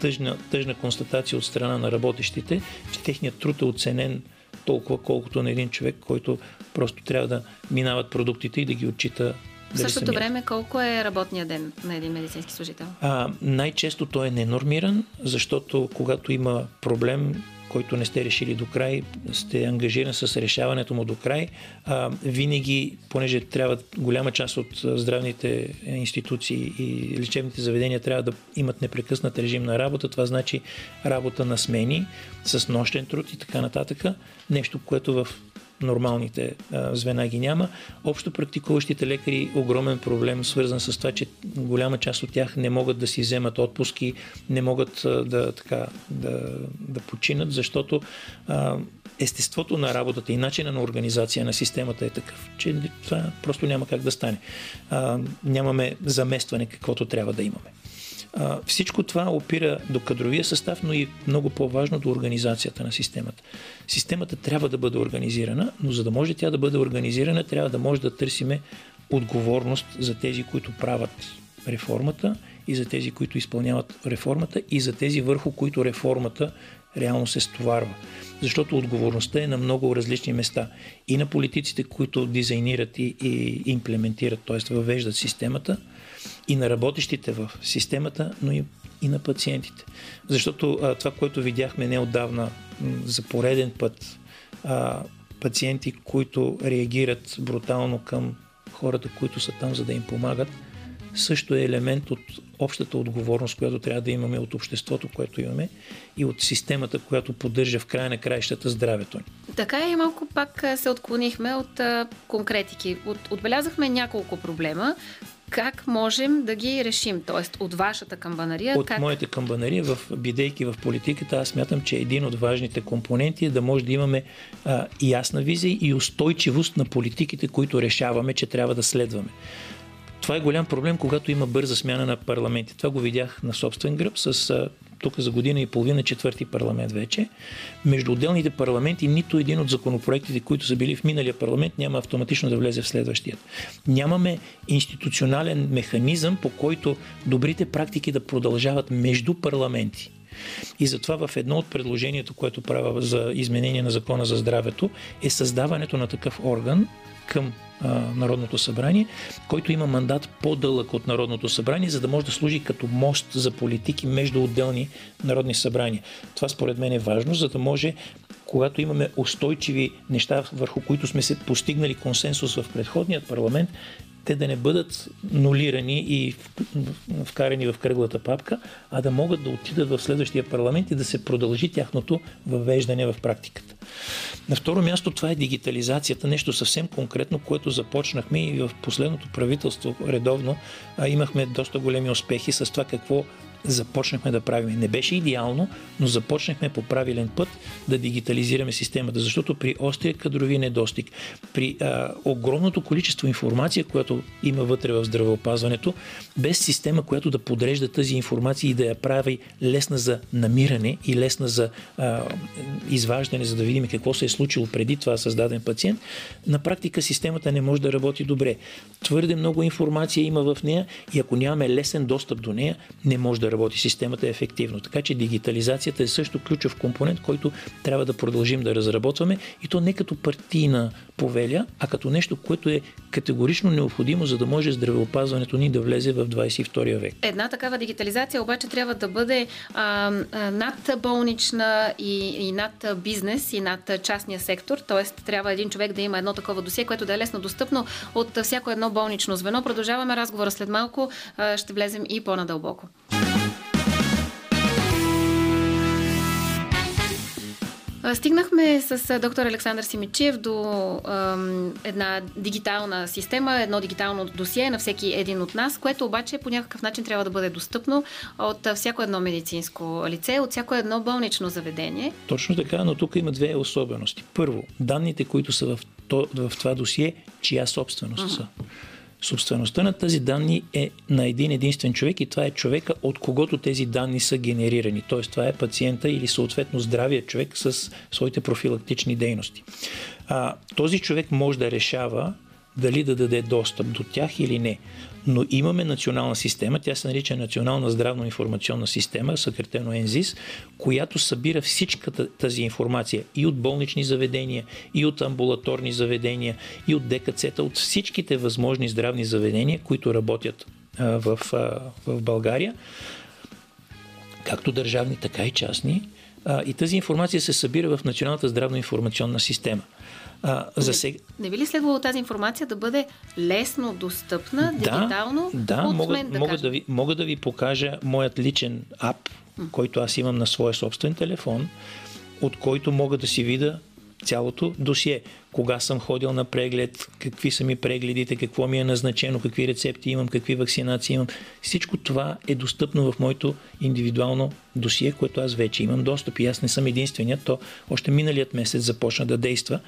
тъжна, тъжна констатация от страна на работещите, че техният труд е оценен толкова, колкото на един човек, който просто трябва да минават продуктите и да ги отчита В същото време, колко е работният ден на един медицински служител? А, най-често той е ненормиран, защото когато има проблем, който не сте решили до край, сте ангажиран с решаването му до край. А, винаги, понеже трябва голяма част от здравните институции и лечебните заведения трябва да имат непрекъснат режим на работа, това значи работа на смени с нощен труд и така нататък. Нещо, което в нормалните а, звена ги няма. Общо практикуващите лекари огромен проблем, свързан с това, че голяма част от тях не могат да си вземат отпуски, не могат а, да, така, да, да починат, защото а, естеството на работата и начина на организация на системата е такъв, че това просто няма как да стане. А, нямаме заместване каквото трябва да имаме. Всичко това опира до кадровия състав, но и много по-важно до организацията на системата. Системата трябва да бъде организирана, но за да може тя да бъде организирана, трябва да може да търсиме отговорност за тези, които правят реформата и за тези, които изпълняват реформата и за тези върху които реформата реално се стоварва. Защото отговорността е на много различни места. И на политиците, които дизайнират и, и имплементират, т.е. въвеждат системата, и на работещите в системата, но и, и на пациентите. Защото а, това, което видяхме неодавна за пореден път, а, пациенти, които реагират брутално към хората, които са там, за да им помагат, също е елемент от общата отговорност, която трябва да имаме от обществото, което имаме и от системата, която поддържа в края на краищата здравето ни. Така и малко пак се отклонихме от конкретики. От, отбелязахме няколко проблема, как можем да ги решим? Тоест, от вашата камбанария? От как... моята камбанария, в, бидейки в политиката, аз смятам, че един от важните компоненти е да може да имаме а, ясна визия и устойчивост на политиките, които решаваме, че трябва да следваме. Това е голям проблем, когато има бърза смяна на парламенти. Това го видях на собствен гръб с тук за година и половина четвърти парламент вече. Между отделните парламенти нито един от законопроектите, които са били в миналия парламент, няма автоматично да влезе в следващия. Нямаме институционален механизъм, по който добрите практики да продължават между парламенти. И затова в едно от предложението, което правя за изменение на закона за здравето, е създаването на такъв орган към Народното събрание, който има мандат по-дълъг от Народното събрание, за да може да служи като мост за политики между отделни народни събрания. Това според мен е важно, за да може когато имаме устойчиви неща, върху които сме се постигнали консенсус в предходният парламент, те да не бъдат нулирани и вкарани в кръглата папка, а да могат да отидат в следващия парламент и да се продължи тяхното въвеждане в практиката. На второ място това е дигитализацията, нещо съвсем конкретно, което започнахме и в последното правителство редовно а имахме доста големи успехи с това какво започнахме да правим. Не беше идеално, но започнахме по правилен път да дигитализираме системата, защото при острия кадрови недостиг, при а, огромното количество информация, която има вътре в здравеопазването, без система, която да подрежда тази информация и да я прави лесна за намиране и лесна за а, изваждане, за да видим какво се е случило преди това създаден пациент, на практика системата не може да работи добре. Твърде много информация има в нея и ако нямаме лесен достъп до нея, не може да работи системата ефективно. Така че дигитализацията е също ключов компонент, който трябва да продължим да разработваме и то не като партийна повеля, а като нещо, което е категорично необходимо, за да може здравеопазването ни да влезе в 22 век. Една такава дигитализация обаче трябва да бъде а, а, над болнична и, и над бизнес и над частния сектор, т.е. трябва един човек да има едно такова досие, което да е лесно достъпно от всяко едно болнично звено. Продължаваме разговора след малко, ще влезем и по-надълбоко. Стигнахме с доктор Александър Симичев до ем, една дигитална система, едно дигитално досие на всеки един от нас, което обаче по някакъв начин трябва да бъде достъпно от всяко едно медицинско лице, от всяко едно болнично заведение. Точно така, но тук има две особености. Първо, данните, които са в, то, в това досие, чия собственост uh-huh. са. Собствеността на тези данни е на един единствен човек и това е човека, от когото тези данни са генерирани. Т.е. това е пациента или съответно здравия човек с своите профилактични дейности. А, този човек може да решава дали да даде достъп до тях или не. Но имаме национална система, тя се нарича Национална здравно-информационна система, съкратено ЕНЗИС, която събира всичката тази информация и от болнични заведения, и от амбулаторни заведения, и от ДКЦ-та, от всичките възможни здравни заведения, които работят а, в, а, в България, както държавни, така и частни. А, и тази информация се събира в Националната здравно-информационна система. А, за сега... Не би ли следвало тази информация да бъде лесно достъпна, дигитално? Да, от мога, мен, да, мога, да ви, мога да ви покажа моят личен ап, който аз имам на своя собствен телефон, от който мога да си видя цялото досие. Кога съм ходил на преглед, какви са ми прегледите, какво ми е назначено, какви рецепти имам, какви вакцинации имам. Всичко това е достъпно в моето индивидуално досие, което аз вече имам достъп и аз не съм единственият. То още миналият месец започна да действа.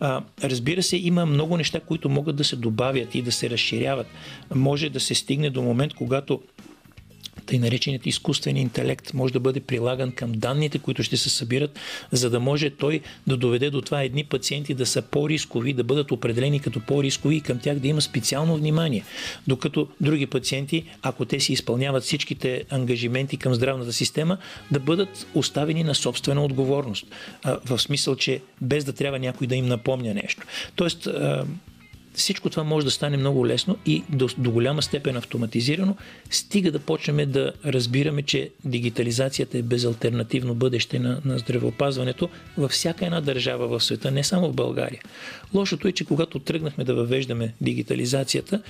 А, разбира се, има много неща, които могат да се добавят и да се разширяват. Може да се стигне до момент, когато тъй нареченият изкуствен интелект може да бъде прилаган към данните, които ще се събират, за да може той да доведе до това едни пациенти да са по-рискови, да бъдат определени като по-рискови и към тях да има специално внимание. Докато други пациенти, ако те си изпълняват всичките ангажименти към здравната система, да бъдат оставени на собствена отговорност. В смисъл, че без да трябва някой да им напомня нещо. Тоест, всичко това може да стане много лесно и до, до голяма степен автоматизирано, стига да почнем да разбираме, че дигитализацията е безалтернативно бъдеще на, на здравеопазването във всяка една държава в света, не само в България. Лошото е, че когато тръгнахме да въвеждаме дигитализацията,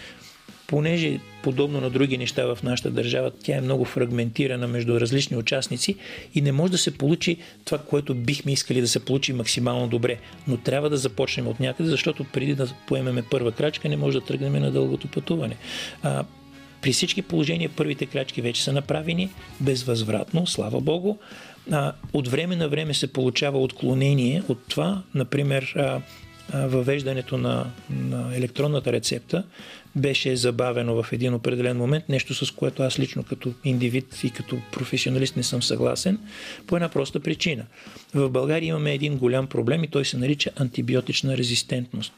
понеже подобно на други неща в нашата държава, тя е много фрагментирана между различни участници и не може да се получи това, което бихме искали да се получи максимално добре. Но трябва да започнем от някъде, защото преди да поемеме първа крачка, не може да тръгнем на дългото пътуване. А, при всички положения първите крачки вече са направени безвъзвратно, слава Богу. А, от време на време се получава отклонение от това, например, а, въвеждането на, на електронната рецепта беше забавено в един определен момент, нещо с което аз лично като индивид и като професионалист не съм съгласен, по една проста причина. В България имаме един голям проблем и той се нарича антибиотична резистентност.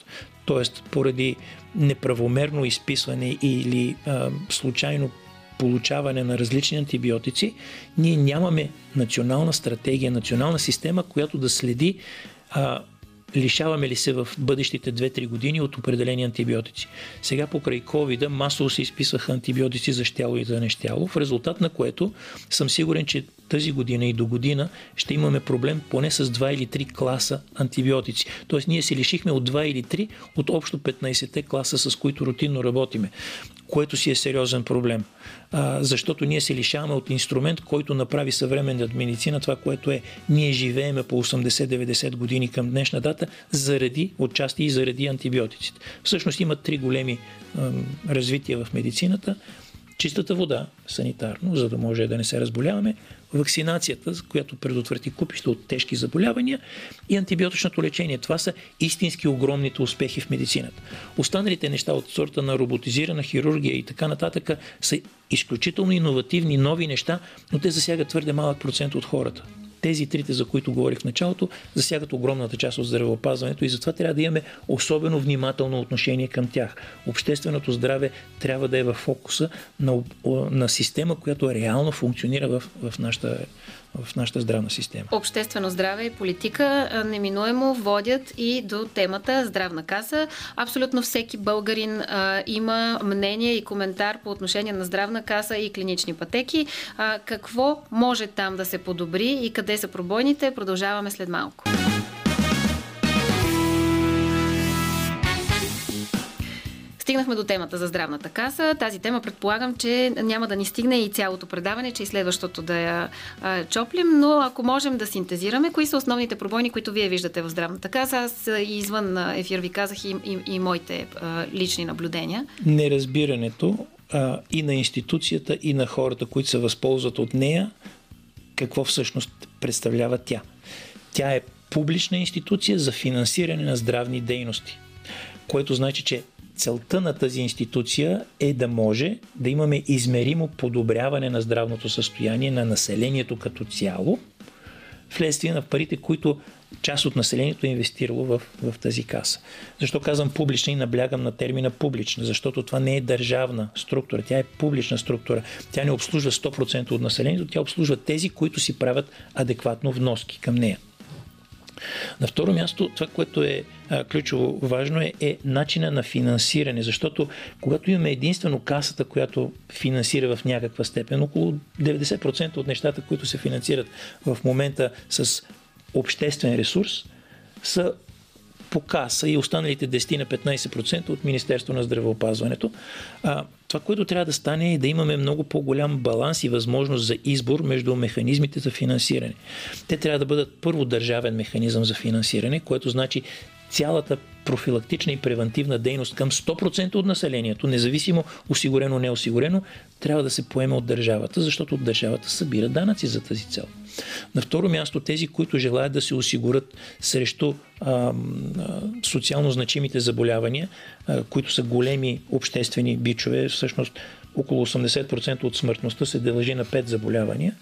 Тоест, поради неправомерно изписване или а, случайно получаване на различни антибиотици, ние нямаме национална стратегия, национална система, която да следи а, лишаваме ли се в бъдещите 2-3 години от определени антибиотици. Сега покрай covid масово се изписваха антибиотици за щяло и за нещяло, в резултат на което съм сигурен, че тази година и до година ще имаме проблем поне с 2 или 3 класа антибиотици. Тоест ние се лишихме от 2 или 3 от общо 15-те класа, с които рутинно работиме, което си е сериозен проблем. А, защото ние се лишаваме от инструмент, който направи съвременната медицина, това, което е ние живееме по 80-90 години към днешна дата, заради, отчасти и заради антибиотиците. Всъщност има три големи а, развития в медицината. Чистата вода, санитарно, за да може да не се разболяваме, вакцинацията, която предотврати купища от тежки заболявания и антибиотичното лечение. Това са истински огромните успехи в медицината. Останалите неща от сорта на роботизирана хирургия и така нататък са изключително иновативни, нови неща, но те засягат твърде малък процент от хората. Тези трите, за които говорих в началото, засягат огромната част от здравеопазването и затова трябва да имаме особено внимателно отношение към тях. Общественото здраве трябва да е в фокуса на, на система, която реално функционира в, в, нашата, в нашата здравна система. Обществено здраве и политика неминуемо водят и до темата здравна каса. Абсолютно всеки българин а, има мнение и коментар по отношение на здравна каса и клинични пътеки. А, какво може там да се подобри и къде са пробойните? Продължаваме след малко. Стигнахме до темата за здравната каса. Тази тема предполагам, че няма да ни стигне и цялото предаване, че и следващото да я а, чоплим, но ако можем да синтезираме, кои са основните пробойни, които вие виждате в здравната каса, аз и извън ефир ви казах и, и, и моите а, лични наблюдения. Неразбирането а, и на институцията, и на хората, които се възползват от нея, какво всъщност представлява тя. Тя е публична институция за финансиране на здравни дейности, което значи, че целта на тази институция е да може да имаме измеримо подобряване на здравното състояние на населението като цяло, вследствие на парите, които част от населението е инвестирало в, в тази каса. Защо казвам публична и наблягам на термина публична? Защото това не е държавна структура, тя е публична структура. Тя не обслужва 100% от населението, тя обслужва тези, които си правят адекватно вноски към нея. На второ място, това, което е ключово важно е, е начина на финансиране, защото когато имаме единствено касата, която финансира в някаква степен, около 90% от нещата, които се финансират в момента с обществен ресурс, са по каса и останалите 10 на 15% от Министерство на здравеопазването. Това, което трябва да стане е да имаме много по-голям баланс и възможност за избор между механизмите за финансиране. Те трябва да бъдат първо държавен механизъм за финансиране, което значи цялата профилактична и превентивна дейност към 100% от населението, независимо осигурено, неосигурено, трябва да се поеме от държавата, защото от държавата събира данъци за тази цел. На второ място, тези, които желаят да се осигурят срещу а, а, социално значимите заболявания, а, които са големи обществени бичове, всъщност около 80% от смъртността се дължи на 5 заболявания.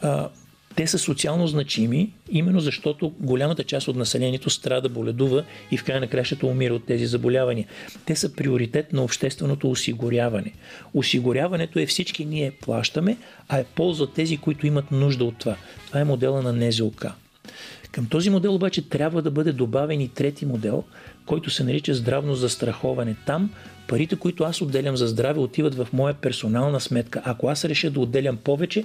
А, те са социално значими, именно защото голямата част от населението страда, боледува и в края на кращата умира от тези заболявания. Те са приоритет на общественото осигуряване. Осигуряването е всички ние плащаме, а е полза тези, които имат нужда от това. Това е модела на НЗОК. Към този модел обаче трябва да бъде добавен и трети модел, който се нарича здравно застраховане. Там парите, които аз отделям за здраве, отиват в моя персонална сметка. Ако аз реша да отделям повече,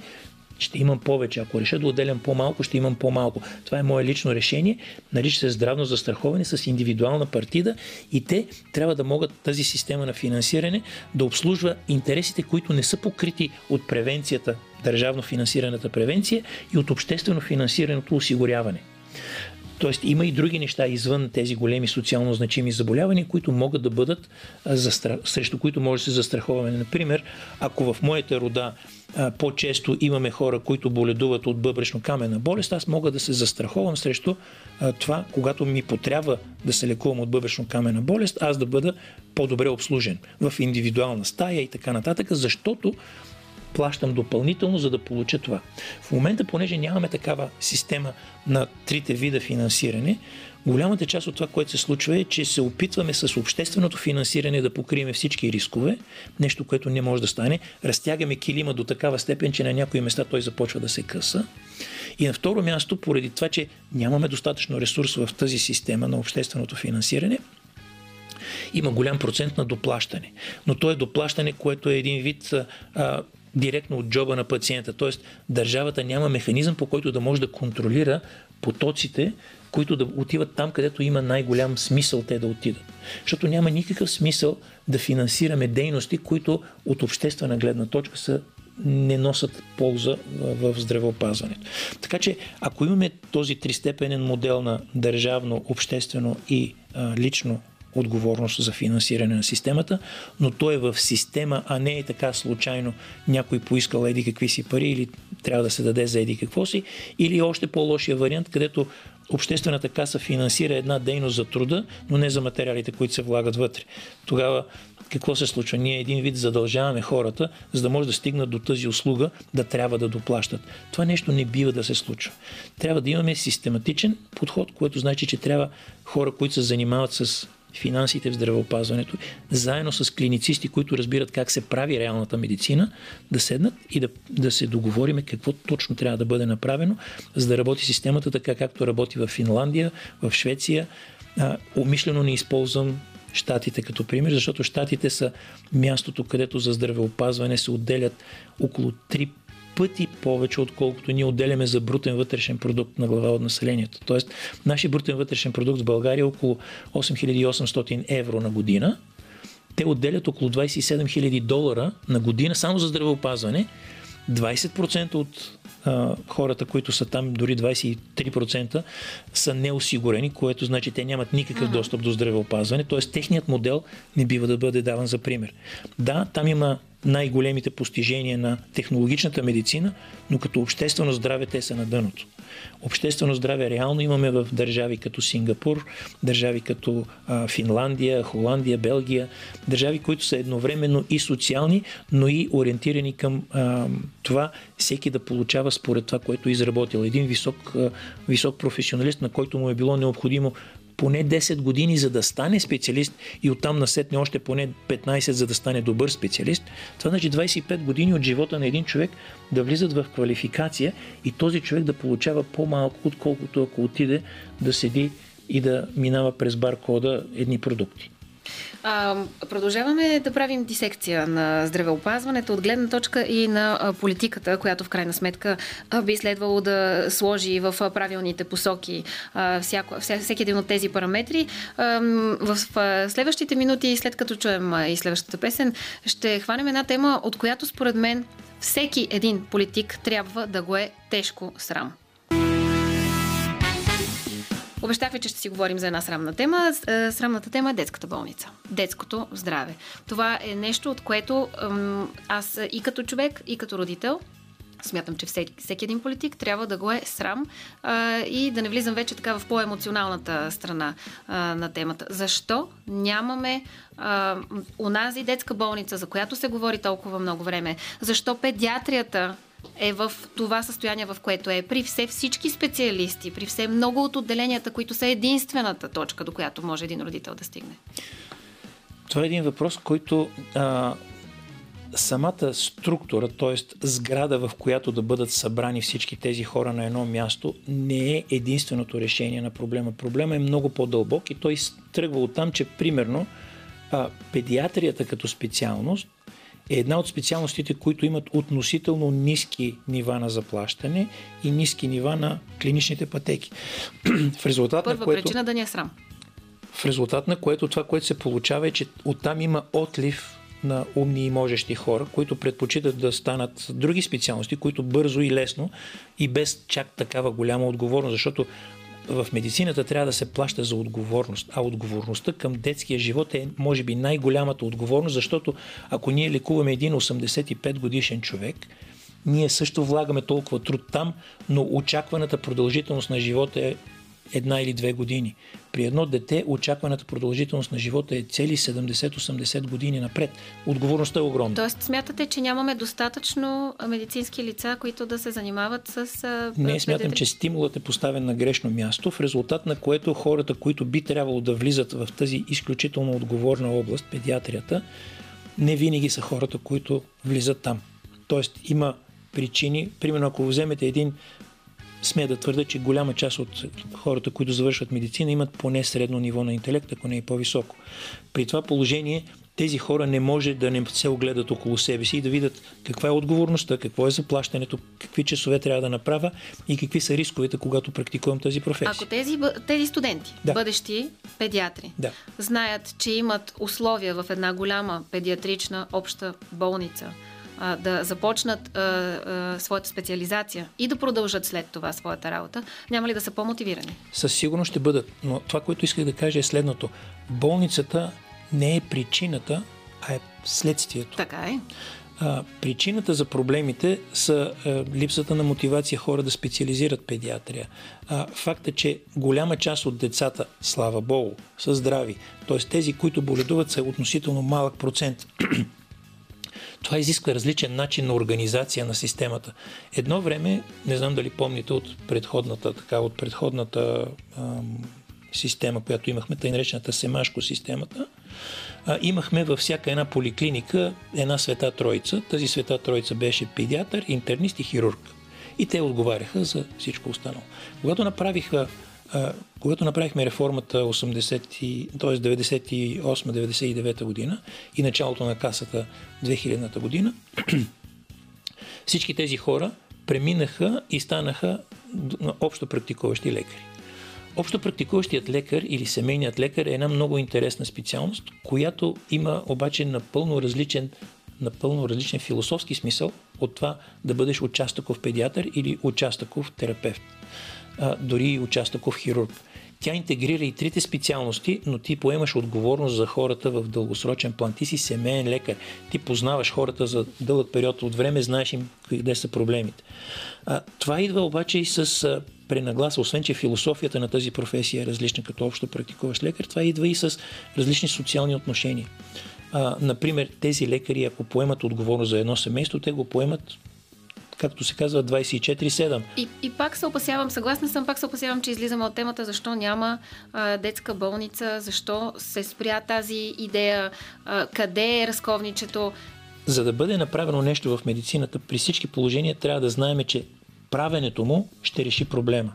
ще имам повече. Ако реша да отделям по-малко, ще имам по-малко. Това е мое лично решение. Нарича се здравно застраховане с индивидуална партида и те трябва да могат тази система на финансиране да обслужва интересите, които не са покрити от превенцията, държавно финансираната превенция и от обществено финансираното осигуряване. Тоест има и други неща извън тези големи социално значими заболявания, които могат да бъдат, застра... срещу които може да се застраховаме. Например, ако в моята рода по-често имаме хора, които боледуват от бъбречно-камена болест, аз мога да се застраховам срещу това, когато ми потрябва да се лекувам от бъбречно-камена болест, аз да бъда по-добре обслужен в индивидуална стая и така нататък, защото плащам допълнително, за да получа това. В момента, понеже нямаме такава система на трите вида финансиране, голямата част от това, което се случва е, че се опитваме с общественото финансиране да покрием всички рискове, нещо, което не може да стане. Разтягаме килима до такава степен, че на някои места той започва да се къса. И на второ място, поради това, че нямаме достатъчно ресурс в тази система на общественото финансиране, има голям процент на доплащане. Но то е доплащане, което е един вид а, директно от джоба на пациента. Тоест, държавата няма механизъм, по който да може да контролира потоците, които да отиват там, където има най-голям смисъл те да отидат. Защото няма никакъв смисъл да финансираме дейности, които от обществена гледна точка са не носят полза в здравеопазването. Така че, ако имаме този тристепенен модел на държавно, обществено и а, лично отговорност за финансиране на системата, но то е в система, а не е така случайно някой поискал еди какви си пари или трябва да се даде за еди какво си, или още по-лошия вариант, където обществената каса финансира една дейност за труда, но не за материалите, които се влагат вътре. Тогава какво се случва? Ние един вид задължаваме хората, за да може да стигнат до тази услуга, да трябва да доплащат. Това нещо не бива да се случва. Трябва да имаме систематичен подход, което значи, че трябва хора, които се занимават с финансите в здравеопазването, заедно с клиницисти, които разбират как се прави реалната медицина, да седнат и да, да се договориме какво точно трябва да бъде направено, за да работи системата така, както работи в Финландия, в Швеция. А, умишлено не използвам Штатите като пример, защото Штатите са мястото, където за здравеопазване се отделят около 3 пъти повече, отколкото ние отделяме за брутен вътрешен продукт на глава от населението. Тоест, нашия брутен вътрешен продукт в България е около 8800 евро на година. Те отделят около 27 000 долара на година само за здравеопазване. 20% от а, хората, които са там, дори 23% са неосигурени, което значи те нямат никакъв достъп до здравеопазване, т.е. техният модел не бива да бъде даван за пример. Да, там има най-големите постижения на технологичната медицина, но като обществено здраве те са на дъното. Обществено здраве реално имаме в държави като Сингапур, държави като Финландия, Холандия, Белгия, държави, които са едновременно и социални, но и ориентирани към а, това всеки да получава според това, което е изработил. Един висок, а, висок професионалист, на който му е било необходимо поне 10 години, за да стане специалист и оттам насетне още поне 15, за да стане добър специалист. Това значи 25 години от живота на един човек да влизат в квалификация и този човек да получава по-малко, отколкото ако отиде да седи и да минава през баркода едни продукти. А, продължаваме да правим дисекция на здравеопазването от гледна точка и на политиката, която в крайна сметка би следвало да сложи в правилните посоки всяко, вся, всеки един от тези параметри. В следващите минути, след като чуем и следващата песен, ще хванем една тема, от която според мен всеки един политик трябва да го е тежко срам. Обещах ви, че ще си говорим за една срамна тема. Е, Срамната тема е детската болница. Детското здраве. Това е нещо, от което аз и като човек, и като родител Смятам, че всеки, всеки един политик трябва да го е срам и да не влизам вече така в по-емоционалната страна на темата. Защо нямаме унази детска болница, за която се говори толкова много време? Защо педиатрията е в това състояние, в което е при все всички специалисти, при все много от отделенията, които са единствената точка, до която може един родител да стигне? Това е един въпрос, който а, самата структура, т.е. сграда, в която да бъдат събрани всички тези хора на едно място, не е единственото решение на проблема. Проблема е много по-дълбок и той тръгва от там, че примерно а, педиатрията като специалност е една от специалностите, които имат относително ниски нива на заплащане и ниски нива на клиничните пътеки. в резултат Първа на което... причина да ни е срам. В резултат на което това, което се получава е, че оттам има отлив на умни и можещи хора, които предпочитат да станат други специалности, които бързо и лесно и без чак такава голяма отговорност, защото в медицината трябва да се плаща за отговорност, а отговорността към детския живот е, може би, най-голямата отговорност, защото ако ние лекуваме един 85 годишен човек, ние също влагаме толкова труд там, но очакваната продължителност на живота е една или две години. При едно дете очакваната продължителност на живота е цели 70-80 години напред. Отговорността е огромна. Тоест, смятате, че нямаме достатъчно медицински лица, които да се занимават с. Не, смятам, че стимулът е поставен на грешно място, в резултат на което хората, които би трябвало да влизат в тази изключително отговорна област, педиатрията, не винаги са хората, които влизат там. Тоест има причини, примерно ако вземете един сме да твърда, че голяма част от хората, които завършват медицина, имат поне средно ниво на интелект, ако не и по-високо. При това положение тези хора не може да не се огледат около себе си и да видят каква е отговорността, какво е заплащането, какви часове трябва да направя и какви са рисковете, когато практикувам тази професия. Ако тези, тези студенти, Да. бъдещи педиатри, Да. знаят, че имат условия в една голяма педиатрична обща болница, а, да започнат а, а, своята специализация и да продължат след това своята работа, няма ли да са по-мотивирани? Със сигурност ще бъдат. Но това, което исках да кажа е следното. Болницата не е причината, а е следствието. Така е. А, причината за проблемите са а, липсата на мотивация хора да специализират педиатрия. А, факта, че голяма част от децата, слава Богу, са здрави. Т.е. тези, които боледуват, са относително малък процент. Това изисква различен начин на организация на системата. Едно време, не знам дали помните от предходната, така, от предходната ам, система, която имахме, тъй наречената Семашко системата, а, имахме във всяка една поликлиника една света троица. Тази света троица беше педиатър, интернист и хирург. И те отговаряха за всичко останало. Когато направиха когато направихме реформата 80, и- т.е. 98-99 година и началото на касата 2000 година, всички тези хора преминаха и станаха общо практикуващи лекари. Общо практикуващият лекар или семейният лекар е една много интересна специалност, която има обаче напълно различен, напълно различен философски смисъл от това да бъдеш участъков педиатър или участъков терапевт, а, дори и участъков хирург. Тя интегрира и трите специалности, но ти поемаш отговорност за хората в дългосрочен план. Ти си семейен лекар. Ти познаваш хората за дълъг период от време, знаеш им къде са проблемите. А, това идва обаче и с а, пренагласа, освен че философията на тази професия е различна като общо практикуващ лекар, това идва и с различни социални отношения. А, например, тези лекари, ако поемат отговорност за едно семейство, те го поемат както се казва, 24-7. И, и пак се опасявам, съгласна съм, пак се опасявам, че излизаме от темата, защо няма а, детска болница, защо се спря тази идея, а, къде е разковничето. За да бъде направено нещо в медицината, при всички положения трябва да знаем, че правенето му ще реши проблема.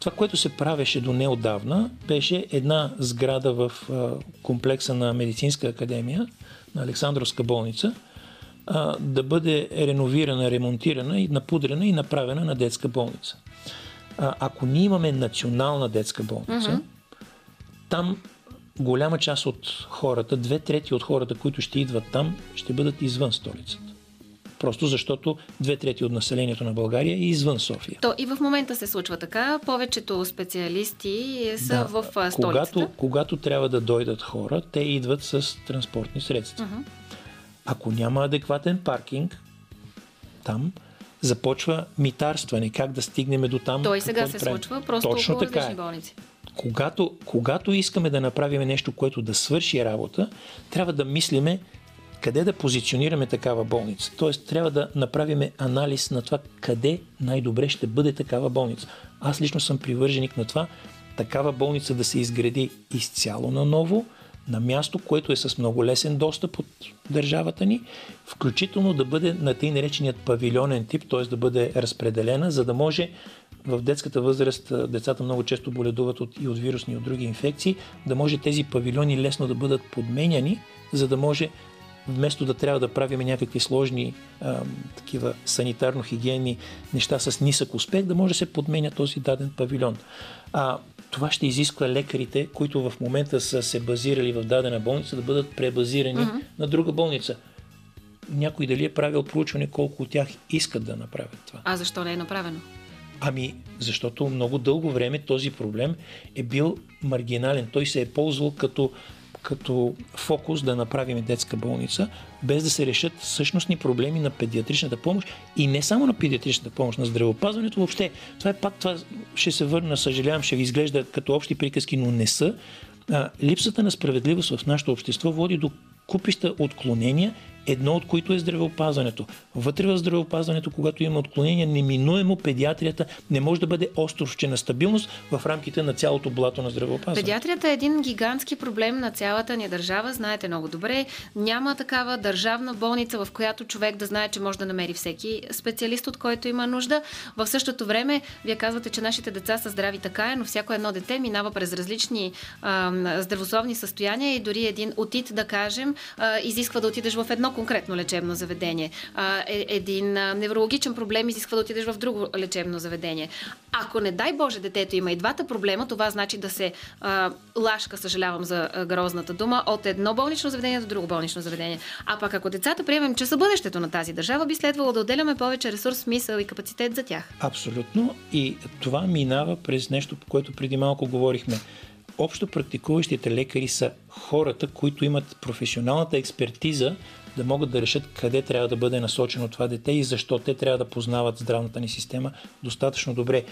Това, което се правеше до неодавна, беше една сграда в а, комплекса на Медицинска академия, на Александровска болница, а, да бъде реновирана, ремонтирана и напудрена и направена на детска болница. А, ако ние имаме национална детска болница, mm-hmm. там голяма част от хората, две трети от хората, които ще идват там, ще бъдат извън столицата. Просто защото две трети от населението на България е извън София. То и в момента се случва така. Повечето специалисти са да, в столицата. Когато, когато трябва да дойдат хора, те идват с транспортни средства. Uh-huh. Ако няма адекватен паркинг, там започва митарстване. Как да стигнем до там? Той сега се правим? случва, просто Точно около така е. болници. Когато, когато искаме да направим нещо, което да свърши работа, трябва да мислиме къде да позиционираме такава болница. Тоест, трябва да направим анализ на това къде най-добре ще бъде такава болница. Аз лично съм привърженик на това такава болница да се изгради изцяло наново, на място, което е с много лесен достъп от държавата ни, включително да бъде на тъй нареченият павилионен тип, т.е. да бъде разпределена, за да може в детската възраст децата много често боледуват от, и от вирусни и от други инфекции, да може тези павилиони лесно да бъдат подменяни, за да може вместо да трябва да правим някакви сложни а, такива санитарно-хигиенни неща с нисък успех, да може да се подменя този даден павилион. А, това ще изисква лекарите, които в момента са се базирали в дадена болница, да бъдат пребазирани mm-hmm. на друга болница. Някой дали е правил проучване колко от тях искат да направят това. А защо не е направено? Ами, защото много дълго време този проблем е бил маргинален. Той се е ползвал като като фокус да направим детска болница, без да се решат същностни проблеми на педиатричната помощ и не само на педиатричната помощ, на здравеопазването въобще. Това е пак, това ще се върна, съжалявам, ще ви изглежда като общи приказки, но не са. А, липсата на справедливост в нашето общество води до купища отклонения едно от които е здравеопазването. Вътре в здравеопазването, когато има отклонения, неминуемо педиатрията не може да бъде островче на стабилност в рамките на цялото блато на здравеопазването. Педиатрията е един гигантски проблем на цялата ни държава, знаете много добре. Няма такава държавна болница, в която човек да знае, че може да намери всеки специалист, от който има нужда. В същото време, вие казвате, че нашите деца са здрави така е, но всяко едно дете минава през различни а, здравословни състояния и дори един отит, да кажем, а, изисква да отидеш в едно конкретно лечебно заведение. А, е, един а, неврологичен проблем изисква да отидеш в друго лечебно заведение. Ако не дай Боже детето има и двата проблема, това значи да се а, лашка, съжалявам за грозната дума, от едно болнично заведение до друго болнично заведение. А пък ако децата приемем, че са бъдещето на тази държава, би следвало да отделяме повече ресурс, смисъл и капацитет за тях. Абсолютно. И това минава през нещо, по което преди малко говорихме общо практикуващите лекари са хората, които имат професионалната експертиза да могат да решат къде трябва да бъде насочено това дете и защо те трябва да познават здравната ни система достатъчно добре.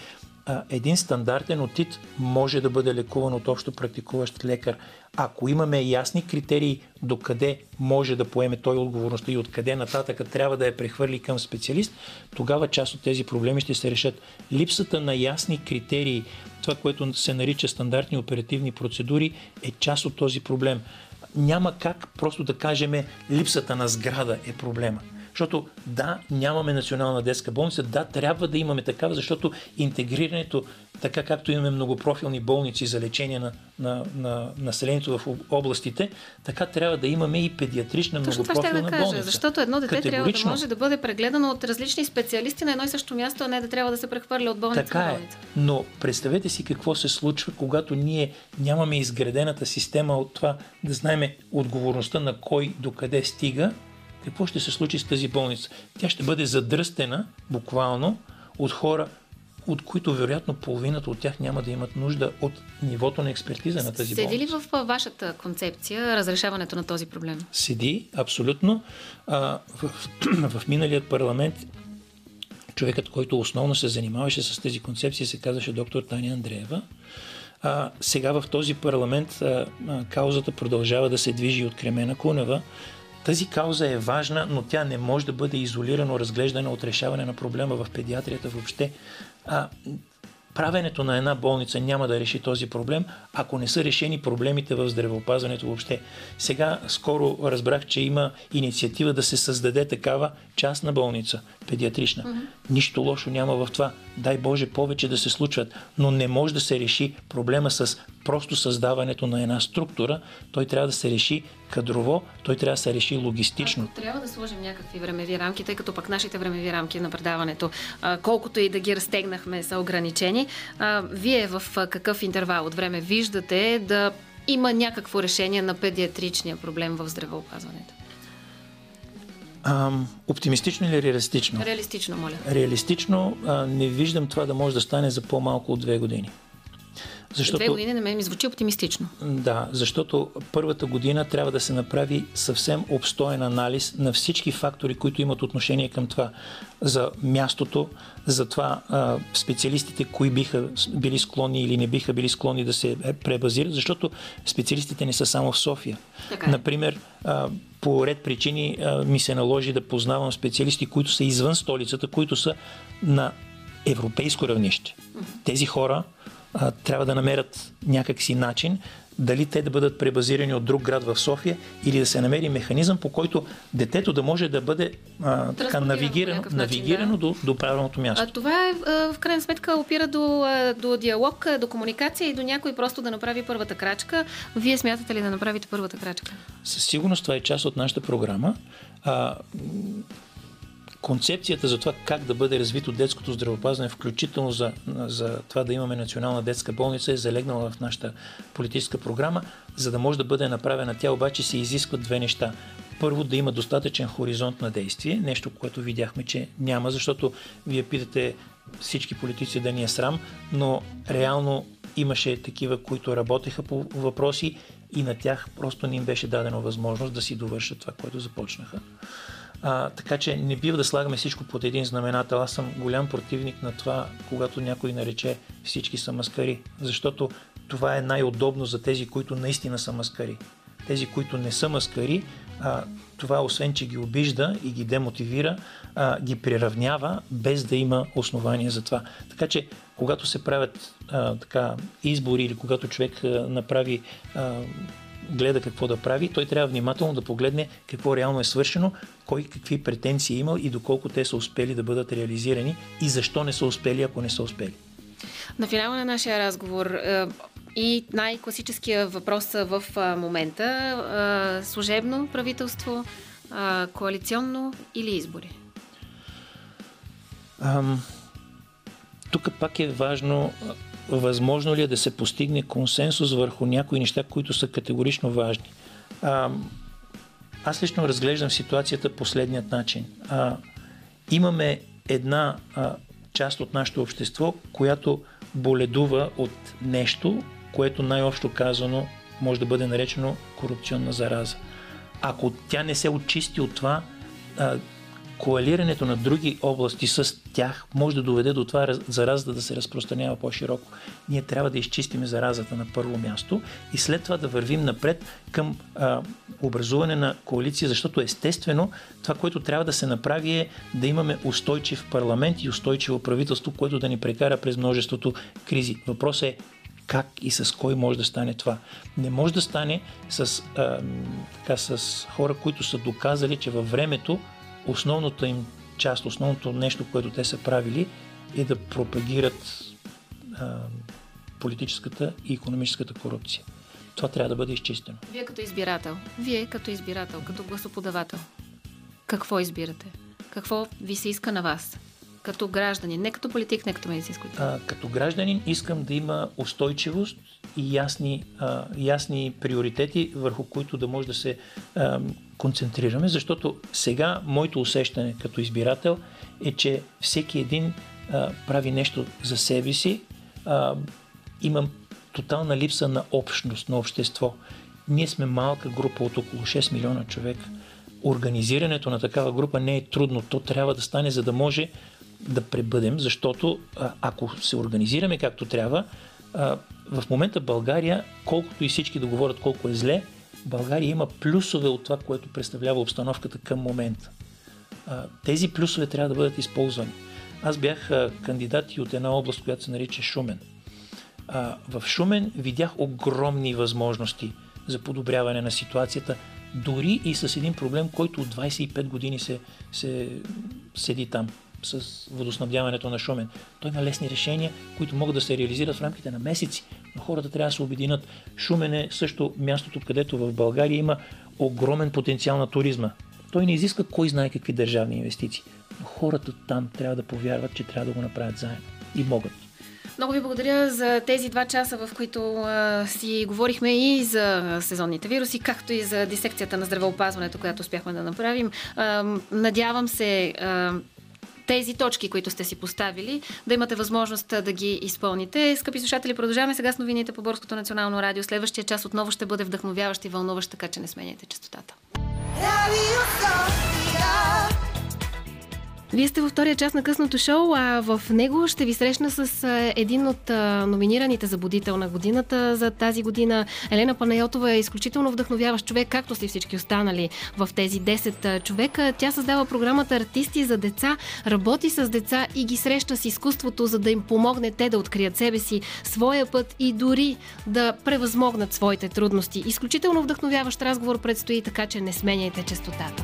Един стандартен отит може да бъде лекуван от общо практикуващ лекар. Ако имаме ясни критерии до къде може да поеме той отговорността и откъде нататък трябва да я прехвърли към специалист, тогава част от тези проблеми ще се решат. Липсата на ясни критерии, това, което се нарича стандартни оперативни процедури, е част от този проблем няма как просто да кажем липсата на сграда е проблема. Защото да, нямаме национална детска болница, да, трябва да имаме такава, защото интегрирането, така както имаме многопрофилни болници за лечение на, на, на населението в областите, така трябва да имаме и педиатрична Точно многопрофилна това ще да кажа, болница. Защото едно дете трябва да може да бъде прегледано от различни специалисти на едно и също място, а не да трябва да се прехвърля от болница така на е. болница. Е. Но представете си какво се случва, когато ние нямаме изградената система от това да знаем отговорността на кой до къде стига какво ще се случи с тази болница? Тя ще бъде задръстена буквално от хора от които вероятно половината от тях няма да имат нужда от нивото на експертиза на тази Седи ли болница. в а, вашата концепция разрешаването на този проблем? Седи, абсолютно. А, в, в миналият парламент човекът, който основно се занимаваше с тези концепции, се казваше доктор Таня Андреева. А, сега в този парламент а, а, каузата продължава да се движи от Кремена Кунева. Тази кауза е важна, но тя не може да бъде изолирано разглеждана от решаване на проблема в педиатрията въобще. А, правенето на една болница няма да реши този проблем, ако не са решени проблемите в здравеопазването въобще. Сега скоро разбрах, че има инициатива да се създаде такава частна болница, педиатрична. Mm-hmm. Нищо лошо няма в това. Дай Боже повече да се случват, но не може да се реши проблема с просто създаването на една структура. Той трябва да се реши кадрово, той трябва да се реши логистично. Ако трябва да сложим някакви времеви рамки, тъй като пък нашите времеви рамки на предаването, колкото и да ги разтегнахме, са ограничени. Вие в какъв интервал от време виждате да има някакво решение на педиатричния проблем в здравеопазването? Ам, оптимистично или реалистично? Реалистично, моля. Реалистично а, не виждам това да може да стане за по-малко от две години. Защото... Две години на мен ми звучи оптимистично. Да, защото първата година трябва да се направи съвсем обстоен анализ на всички фактори, които имат отношение към това. За мястото, за това а, специалистите, кои биха били склонни или не биха били склонни да се пребазират, защото специалистите не са само в София. Така е. Например, а, по ред причини а, ми се наложи да познавам специалисти, които са извън столицата, които са на европейско равнище. Тези хора а, трябва да намерят някакси начин дали те да бъдат пребазирани от друг град в София или да се намери механизъм, по който детето да може да бъде а, така навигирано, начин, навигирано да. до, до правилното място. А това е, в крайна сметка опира до, до диалог, до комуникация и до някой просто да направи първата крачка. Вие смятате ли да направите първата крачка? Със сигурност това е част от нашата програма. А, концепцията за това как да бъде развито детското здравеопазване, включително за, за това да имаме национална детска болница, е залегнала в нашата политическа програма. За да може да бъде направена тя, обаче се изискват две неща. Първо, да има достатъчен хоризонт на действие, нещо, което видяхме, че няма, защото вие питате всички политици да ни е срам, но реално имаше такива, които работеха по въпроси и на тях просто не им беше дадена възможност да си довършат това, което започнаха. А, така че не бива да слагаме всичко под един знаменател. Аз съм голям противник на това, когато някой нарече всички са маскари, защото това е най-удобно за тези, които наистина са маскари. Тези, които не са маскари, а, това освен, че ги обижда и ги демотивира, а, ги приравнява, без да има основания за това. Така че, когато се правят а, така, избори или когато човек а, направи а, гледа какво да прави, той трябва внимателно да погледне какво реално е свършено, кой какви претенции е имал и доколко те са успели да бъдат реализирани и защо не са успели, ако не са успели. На финала на нашия разговор е, и най-класическия въпрос в е, момента е, служебно правителство, коалиционно или избори? Ам, тук пак е важно възможно ли е да се постигне консенсус върху някои неща, които са категорично важни. А, аз лично разглеждам ситуацията последният начин. А, имаме една а, част от нашето общество, която боледува от нещо, което най-общо казано може да бъде наречено корупционна зараза. Ако тя не се очисти от това, а, коалирането на други области с тях може да доведе до това заразата да се разпространява по-широко. Ние трябва да изчистиме заразата на първо място и след това да вървим напред към а, образуване на коалиция, защото естествено това, което трябва да се направи е да имаме устойчив парламент и устойчиво правителство, което да ни прекара през множеството кризи. Въпросът е как и с кой може да стане това. Не може да стане с, а, така, с хора, които са доказали, че във времето основната им част, основното нещо, което те са правили, е да пропагират а, политическата и економическата корупция. Това трябва да бъде изчистено. Вие като избирател, вие като избирател, като гласоподавател, какво избирате? Какво ви се иска на вас? Като гражданин, не като политик, не като медицинско а, Като гражданин искам да има устойчивост и ясни, а, ясни приоритети, върху които да може да се а, концентрираме, защото сега моето усещане като избирател е, че всеки един а, прави нещо за себе си. А, имам тотална липса на общност, на общество. Ние сме малка група от около 6 милиона човека. Организирането на такава група не е трудно. То трябва да стане, за да може да пребъдем, защото а, ако се организираме както трябва, в момента България, колкото и всички да говорят колко е зле, България има плюсове от това, което представлява обстановката към момента. Тези плюсове трябва да бъдат използвани. Аз бях кандидат и от една област, която се нарича Шумен. В Шумен видях огромни възможности за подобряване на ситуацията, дори и с един проблем, който от 25 години се, се седи там с водоснабдяването на Шумен. Той има лесни решения, които могат да се реализират в рамките на месеци, но хората трябва да се обединят. Шумен е също мястото, където в България има огромен потенциал на туризма. Той не изисква кой знае какви държавни инвестиции, но хората там трябва да повярват, че трябва да го направят заедно. И могат. Много ви благодаря за тези два часа, в които а, си говорихме и за сезонните вируси, както и за дисекцията на здравеопазването, която успяхме да направим. А, надявам се а, тези точки, които сте си поставили, да имате възможност да ги изпълните. Скъпи слушатели, продължаваме сега с новините по Борското национално радио. Следващия час отново ще бъде вдъхновяващ и вълнуващ, така че не сменяйте частотата. Radio Sofia. Вие сте във втория част на късното шоу, а в него ще ви срещна с един от номинираните за будител на годината за тази година. Елена Панайотова е изключително вдъхновяващ човек, както си всички останали в тези 10 а, човека. Тя създава програмата Артисти за деца, работи с деца и ги среща с изкуството, за да им помогне те да открият себе си, своя път и дори да превъзмогнат своите трудности. Изключително вдъхновяващ разговор предстои, така че не сменяйте частотата.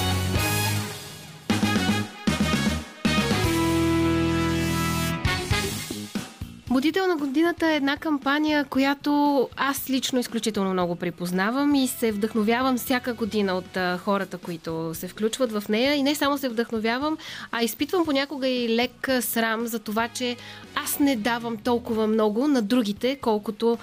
Будител на годината е една кампания, която аз лично изключително много припознавам и се вдъхновявам всяка година от хората, които се включват в нея. И не само се вдъхновявам, а изпитвам понякога и лек срам за това, че аз не давам толкова много на другите, колкото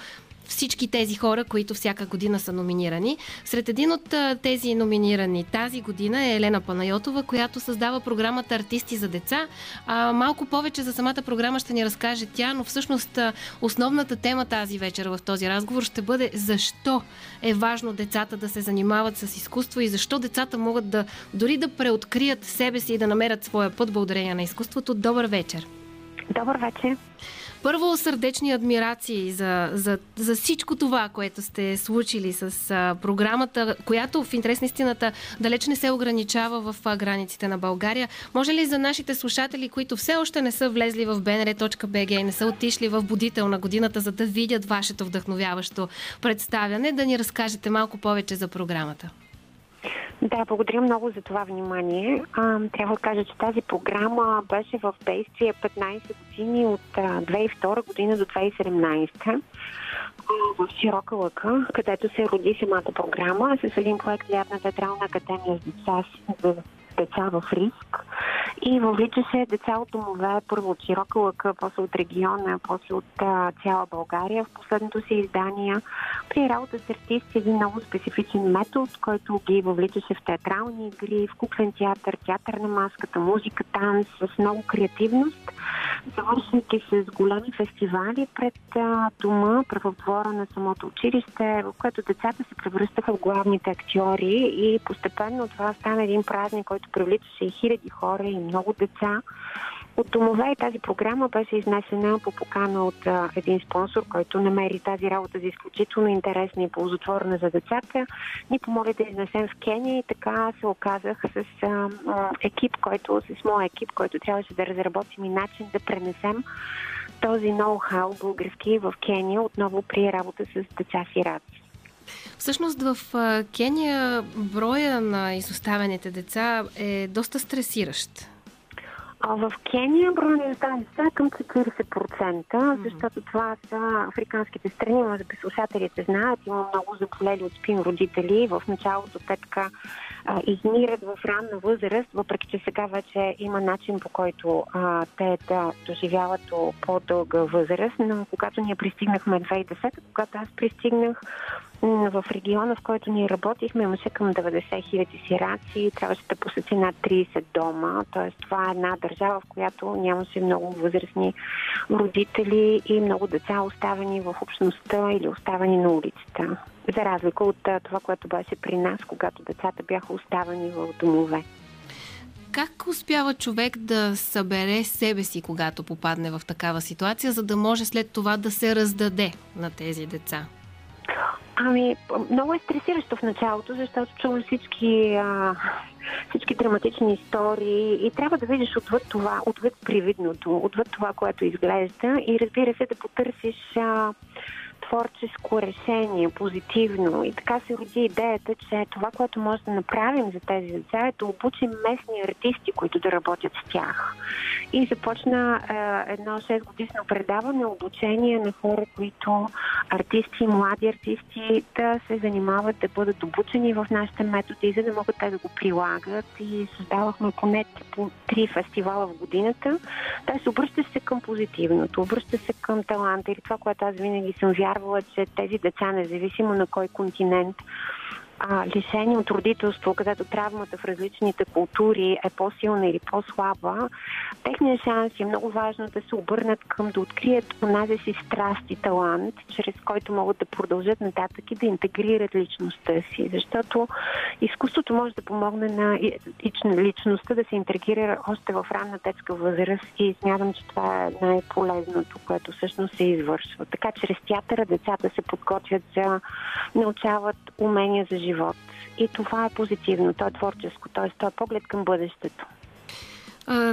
всички тези хора, които всяка година са номинирани. Сред един от тези номинирани тази година е Елена Панайотова, която създава програмата Артисти за деца. А, малко повече за самата програма ще ни разкаже тя, но всъщност основната тема тази вечер в този разговор ще бъде защо е важно децата да се занимават с изкуство и защо децата могат да дори да преоткрият себе си и да намерят своя път благодарение на изкуството. Добър вечер! Добър вечер. Първо сърдечни адмирации за, за, за всичко това, което сте случили с а, програмата, която в интерес на истината далеч не се ограничава в а, границите на България. Може ли за нашите слушатели, които все още не са влезли в bnr.bg и не са отишли в будител на годината, за да видят вашето вдъхновяващо представяне, да ни разкажете малко повече за програмата? Да, благодаря много за това внимание. А, трябва да кажа, че тази програма беше в действие 15 години от а, 2002 година до 2017 а, в Широка лъка, където се роди самата програма с един проект Лятна театрална академия с деца, с деца в риск и въвлича се деца от домове, първо от Широка лъка, после от региона, после от а, цяла България. В последното си издание при работа с артисти един много специфичен метод, който ги въвличаше в театрални игри, в куклен театър, театър на маската, музика, танц, с много креативност, завършвайки с големи фестивали пред а, дома, в на самото училище, в което децата се превръщаха в главните актьори и постепенно това стана един празник, който привличаше и хиляди хора и много деца от домове и тази програма беше изнесена по покана от а, един спонсор, който намери тази работа за изключително интересна и ползотворна за децата. Ни помоли да изнесем в Кения и така се оказах с а, екип, който, с моя екип, който трябваше да разработим и начин да пренесем този ноу-хау български в Кения отново при работа с деца сираци. Всъщност в Кения броя на изоставените деца е доста стресиращ. А в Кения броя на деца е към 40%, защото това са африканските страни, може би слушателите знаят, има много заболели от спин родители. В началото те така а, измират в ранна възраст, въпреки че сега вече има начин по който а, те да доживяват до по-дълга възраст. Но когато ние пристигнахме 2010, когато аз пристигнах в региона, в който ние работихме, имаше към 90 хиляди сираци, трябваше да посети над 30 дома. Т.е. това е една държава, в която нямаше много възрастни родители и много деца оставени в общността или оставени на улицата. За разлика от това, което беше при нас, когато децата бяха оставени в домове. Как успява човек да събере себе си, когато попадне в такава ситуация, за да може след това да се раздаде на тези деца? Ами, много е стресиращо в началото, защото чувам всички, а, всички драматични истории и трябва да видиш отвъд това, отвъд привидното, отвъд това, което изглежда и разбира се да потърсиш а, творческо решение, позитивно. И така се роди идеята, че това, което може да направим за тези деца е да обучим местни артисти, които да работят с тях. И започна е, едно 6 годишно предаване, обучение на хора, които артисти, млади артисти, да се занимават, да бъдат обучени в нашите методи, за да могат те да го прилагат. И създавахме поне по три фестивала в годината. Тоест, обръща се към позитивното, обръща се към таланта или това, което аз винаги съм вярвала, че тези деца, независимо на кой континент, а, лишени от родителство, където травмата в различните култури е по-силна или по-слаба, техният шанс е много важно да се обърнат към да открият онази си страст и талант, чрез който могат да продължат нататък и да интегрират личността си. Защото изкуството може да помогне на личността да се интегрира още в ранна детска възраст и смятам, че това е най-полезното, което всъщност се извършва. Така, чрез театъра децата се подготвят за научават умения за живот. И това е позитивно, то е творческо, т.е. то е поглед към бъдещето.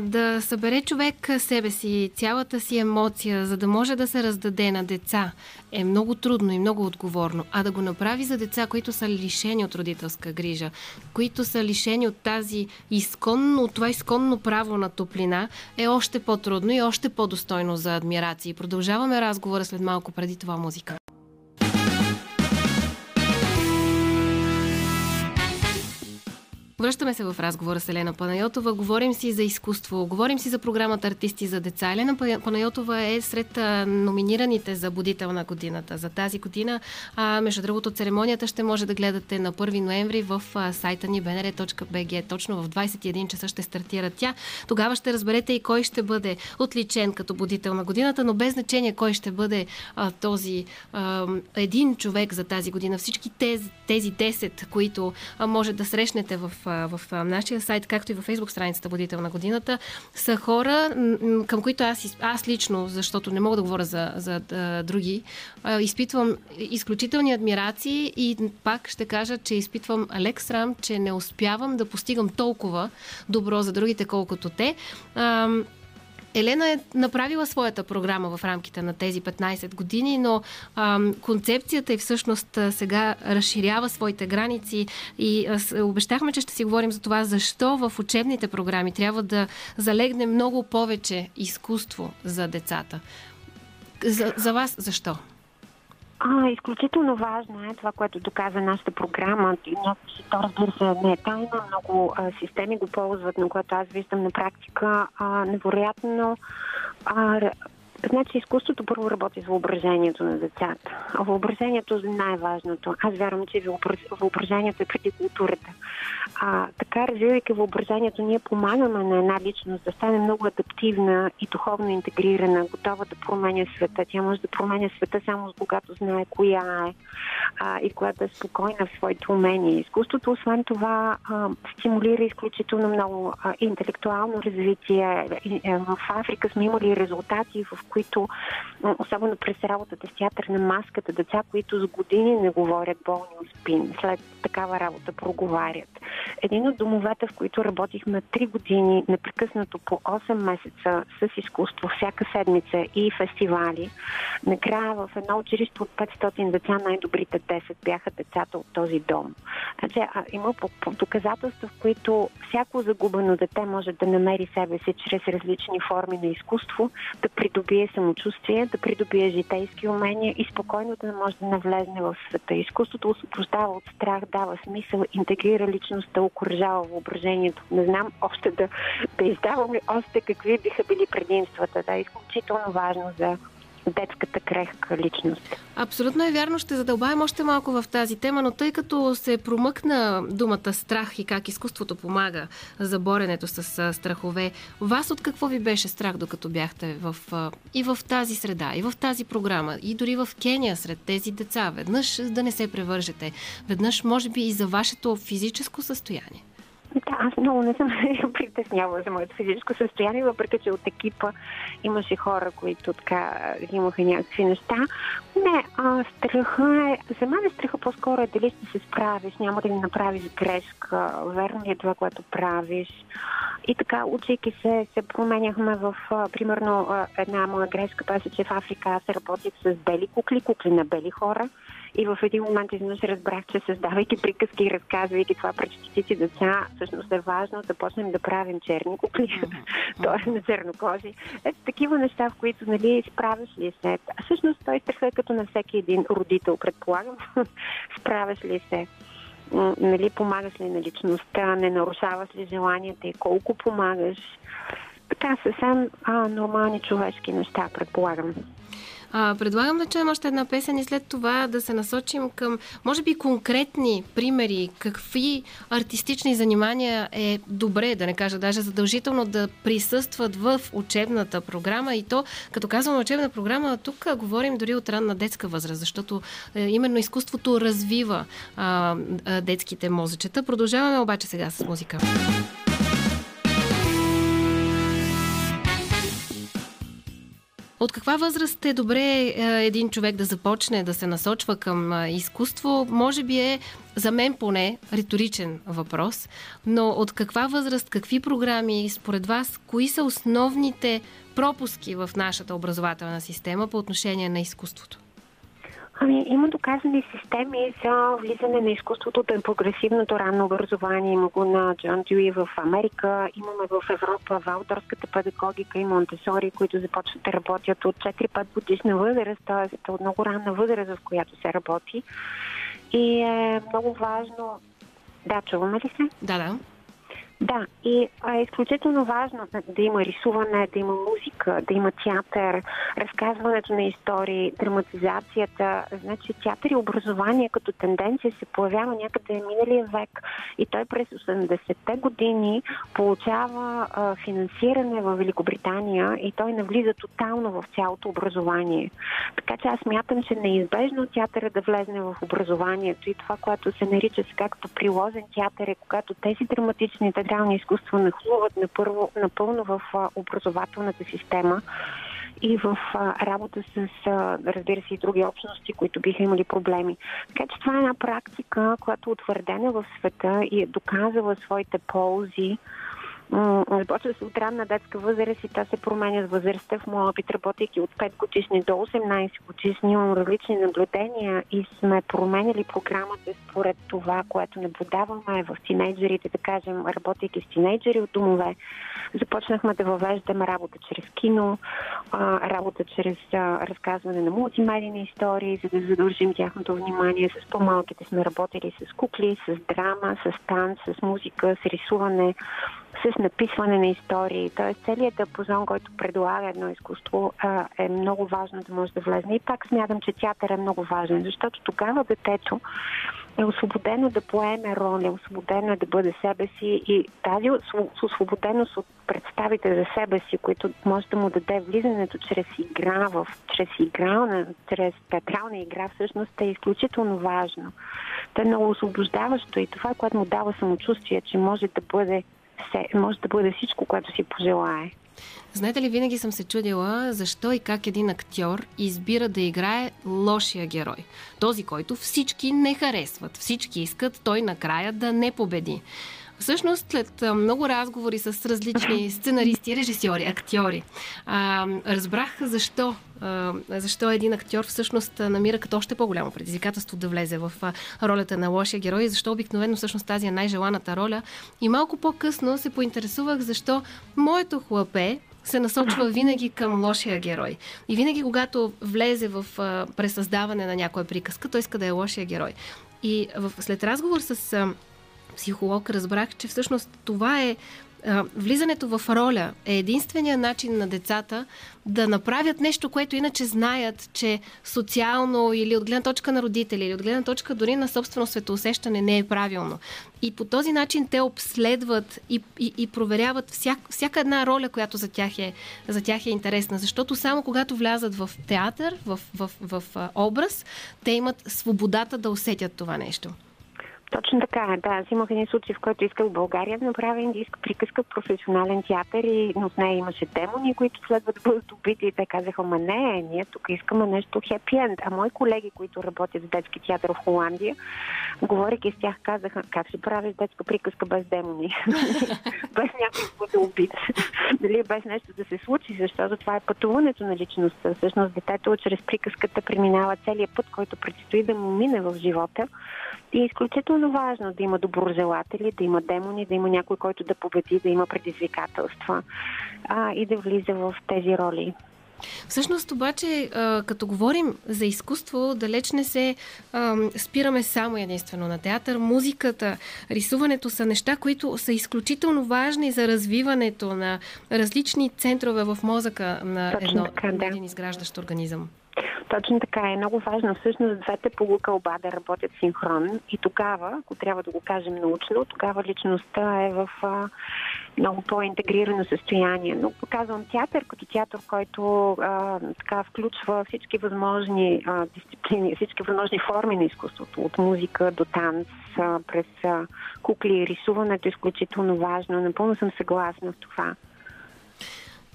Да събере човек себе си, цялата си емоция, за да може да се раздаде на деца, е много трудно и много отговорно. А да го направи за деца, които са лишени от родителска грижа, които са лишени от тази изконно, от това изконно право на топлина, е още по-трудно и още по-достойно за адмирации. Продължаваме разговора след малко преди това музика. Връщаме се в разговора с Елена Панайотова. Говорим си за изкуство, говорим си за програмата Артисти за деца. Елена Па- Панайотова е сред номинираните за будител на годината. За тази година, а, между другото, церемонията ще може да гледате на 1 ноември в сайта ни bnr.bg. Точно в 21 часа ще стартира тя. Тогава ще разберете и кой ще бъде отличен като будител на годината, но без значение кой ще бъде а, този а, един човек за тази година. Всички тези, тези 10, които а, може да срещнете в, в нашия сайт, както и във фейсбук страницата Будител на годината, са хора, към които аз, аз лично, защото не мога да говоря за, за а, други, изпитвам изключителни адмирации и пак ще кажа, че изпитвам лек срам, че не успявам да постигам толкова добро за другите, колкото те. Елена е направила своята програма в рамките на тези 15 години, но ам, концепцията и всъщност сега разширява своите граници и а, с- обещахме, че ще си говорим за това, защо в учебните програми трябва да залегне много повече изкуство за децата. За, за вас защо? А, изключително важно е това, което доказа нашата програма. То, разбира се, не е тайна. Много а, системи го ползват, на което аз виждам на практика а, невероятно а, Значи изкуството първо работи с въображението на децата. А въображението е най-важното. Аз вярвам, че въображението е преди културата. А, така, развивайки въображението, ние помагаме на една личност да стане много адаптивна и духовно интегрирана, готова да променя света. Тя може да променя света само когато знае коя е а, и когато е спокойна в своите умения. Изкуството, освен това, а, стимулира изключително много а, интелектуално развитие. И, а, в Африка сме имали резултати, в които, особено през работата с театър на маската, деца, които с години не говорят болни от спин, след такава работа проговарят. Един от домовете, в които работихме 3 години, непрекъснато по 8 месеца с изкуство, всяка седмица и фестивали, накрая в едно училище от 500 деца, най-добрите 10 бяха децата от този дом. Значи, а, има доказателства, в които всяко загубено дете може да намери себе си чрез различни форми на изкуство, да придобие самочувствие, да придобие житейски умения и спокойно да може да навлезне в света. Изкуството освобождава от страх, дава смисъл, интегрира личността, окоръжава въображението. Не знам още да, да издаваме още какви биха били предимствата. Да, изключително важно за детската крехка личност. Абсолютно е вярно. Ще задълбаем още малко в тази тема, но тъй като се промъкна думата страх и как изкуството помага за боренето с страхове, вас от какво ви беше страх, докато бяхте в, и в тази среда, и в тази програма, и дори в Кения сред тези деца? Веднъж да не се превържете, веднъж може би и за вашето физическо състояние. Да, аз много не съм се притеснявала за моето физическо състояние, въпреки че от екипа имаше хора, които така имаха някакви неща. Не, а, страха е... За мен е страха по-скоро е дали ще се справиш, няма да ли направиш грешка, верно ли е това, което правиш. И така, учейки се, се променяхме в, а, примерно, а, една моя грешка беше, че в Африка аз работих с бели кукли, кукли на бели хора. И в един момент изведнъж разбрах, че създавайки приказки и разказвайки това пред стотици деца, всъщност е важно да почнем да правим черни кукли, т.е. на чернокожи. Ето такива неща, в които, нали, справяш ли се. А всъщност той страха е като на всеки един родител, предполагам. справяш ли се нали, помагаш ли на личността, не нарушаваш ли желанията и колко помагаш. Така, съвсем а, нормални човешки неща, предполагам. А, предлагам да чуем още една песен и след това да се насочим към, може би, конкретни примери, какви артистични занимания е добре, да не кажа даже задължително, да присъстват в учебната програма. И то, като казвам учебна програма, тук говорим дори от ранна детска възраст, защото е, именно изкуството развива а, а, детските мозъчета. Продължаваме обаче сега с музика. От каква възраст е добре е, един човек да започне да се насочва към изкуство? Може би е, за мен поне, риторичен въпрос, но от каква възраст, какви програми, според вас, кои са основните пропуски в нашата образователна система по отношение на изкуството? Ами, има доказани системи за влизане на изкуството от прогресивното ранно образование. Има го на Джон Дюи в Америка, имаме в Европа валдорската педагогика и Монтесори, които започват да работят от 4-5 годишна възраст, т.е. от много ранна възраст, в която се работи. И е много важно... Да, чуваме ли се? Да, да. Да, и е изключително важно да, има рисуване, да има музика, да има театър, разказването на истории, драматизацията. Значи театър и образование като тенденция се появява някъде миналия век и той през 80-те години получава а, финансиране в Великобритания и той навлиза тотално в цялото образование. Така че аз мятам, че неизбежно театъра да влезне в образованието и това, което се нарича сега като приложен театър е когато тези драматични театрални изкуства нахлуват напърво, напълно в образователната система и в работа с, разбира се, и други общности, които биха имали проблеми. Така че това е една практика, която е утвърдена в света и е доказала своите ползи. Започва се от ранна детска възраст и тя се променя с възрастта. В моя опит, работейки от 5 годишни до 18 годишни, имам различни наблюдения и сме променяли програмата според това, което наблюдаваме в тинейджерите, да кажем, работейки с тинейджери от домове. Започнахме да въвеждаме работа чрез кино, работа чрез разказване на мултимедийни истории, за да задължим тяхното внимание. С по-малките сме работили с кукли, с драма, с танц, с музика, с рисуване, с написване на истории. Тоест целият диапазон, който предлага едно изкуство, е много важно да може да влезне. И пак смятам, че театър е много важен, защото тогава детето е освободено да поеме роля, освободено е да бъде себе си и тази осво- освободеност от представите за себе си, които може да му даде влизането чрез игра, в, чрез игра, чрез театрална игра, всъщност е изключително важно. То е много освобождаващо и това, което му дава самочувствие, че може да бъде, се- може да бъде всичко, което си пожелае. Знаете ли, винаги съм се чудила защо и как един актьор избира да играе лошия герой. Този, който всички не харесват. Всички искат той накрая да не победи. Всъщност, след много разговори с различни сценаристи, режисьори, актьори, а, разбрах защо, а, защо един актьор всъщност намира като още по-голямо предизвикателство да влезе в ролята на лошия герой и защо обикновено всъщност тази е най-желаната роля. И малко по-късно се поинтересувах защо моето хлапе се насочва винаги към лошия герой. И винаги, когато влезе в а, пресъздаване на някоя приказка, той иска да е лошия герой. И в, след разговор с а, психолог разбрах, че всъщност това е влизането в роля е единствения начин на децата да направят нещо, което иначе знаят, че социално или от гледна точка на родители, или от гледна точка дори на собствено светоусещане не е правилно. И по този начин те обследват и, и, и проверяват всяк, всяка една роля, която за тях, е, за тях е интересна. Защото само когато влязат в театър, в, в, в, в образ, те имат свободата да усетят това нещо. Точно така, да. Аз имах един случай, в който исках в България да направя индийска приказка в професионален театър и от нея имаше демони, които следват да бъдат убити. И те казаха, ма не, ние тук искаме нещо хепи енд. А мои колеги, които работят в детски театър в Холандия, говорейки с тях, казаха, как ще правиш детска приказка без демони? без някой да бъде убит. Дали без нещо да се случи, защото това е пътуването на личността. Всъщност детето чрез приказката преминава целият път, който предстои да му мине в живота. И е изключително важно да има доброжелатели, да има демони, да има някой, който да победи, да има предизвикателства а, и да влиза в тези роли. Всъщност обаче, като говорим за изкуство, далеч не се спираме само единствено на театър. Музиката, рисуването са неща, които са изключително важни за развиването на различни центрове в мозъка на, Точно едно, така, да. един изграждащ организъм. Точно така е. Много важно всъщност двете полукълба да работят синхронно и тогава, ако трябва да го кажем научно, тогава личността е в а, много по-интегрирано състояние. Но показвам театър като театър, който а, така включва всички възможни а, дисциплини, всички възможни форми на изкуството, от музика до танц, а, през а, кукли, рисуването е изключително важно. Напълно съм съгласна в това.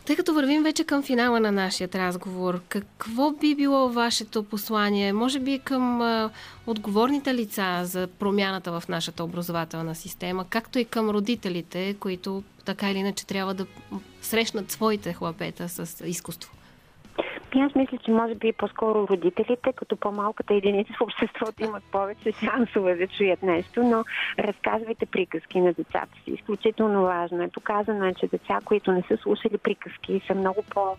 Тъй като вървим вече към финала на нашия разговор, какво би било вашето послание? Може би към а, отговорните лица за промяната в нашата образователна система, както и към родителите, които така или иначе трябва да срещнат своите хлапета с изкуство? Аз мисля, че може би по-скоро родителите, като по-малката единица в обществото имат повече шансове да чуят нещо, но разказвайте приказки на децата си. Изключително важно е. Доказано е, че деца, които не са слушали приказки, са много по-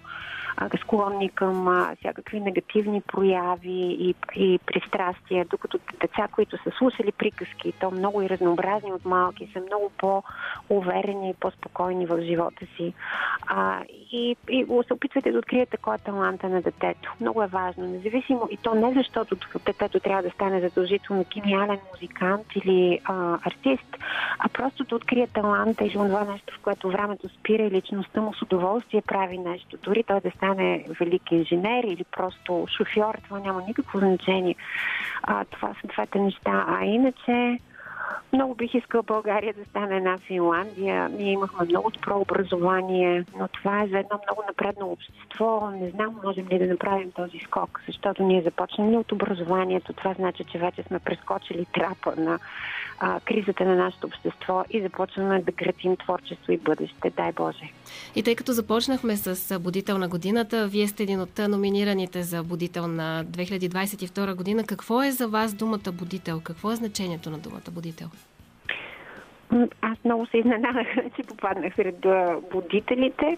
склонни към а, всякакви негативни прояви и, и пристрастия, докато деца, които са слушали приказки, то много и разнообразни от малки, са много по-уверени и по-спокойни в живота си. А, и, и се опитвайте да откриете кой е таланта на детето. Много е важно. Независимо и то не защото детето трябва да стане задължително гениален музикант или а, артист, а просто да открие таланта или това нещо, в което времето спира и личността му с удоволствие прави нещо. Дори той да стане велик инженер или просто шофьор, това няма никакво значение. А, това са двете неща. А иначе много бих искала България да стане една Финландия. Ние имахме много добро образование, но това е за едно много напредно общество. Не знам, можем ли да направим този скок, защото ние започнем от образованието. Това значи, че вече сме прескочили трапа на а, кризата на нашето общество и започваме да градим творчество и бъдеще. Дай Боже! И тъй като започнахме с Будител на годината, вие сте един от номинираните за Будител на 2022 година. Какво е за вас думата Будител? Какво е значението на думата Будител? Аз много се изненадах, че попаднах сред будителите.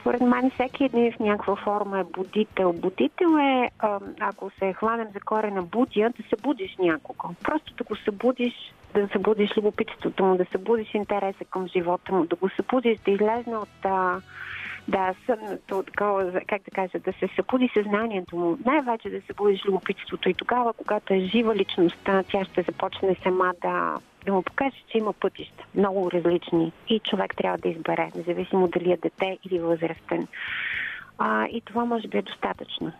Според мен всеки един в някаква форма е будител. Будител е, ако се хванем за корена будия, да събудиш някого. Просто да го събудиш, да събудиш любопитството му, да събудиш интереса към живота му, да го събудиш да излезне от да, съдното, такова, как да кажа, да се събуди съзнанието му. Най-вече да събудиш любопитството и тогава, когато е жива личността, тя ще започне сама да, да му покаже, че има пътища, много различни. И човек трябва да избере, независимо дали е дете или възрастен. А, и това може би е достатъчно.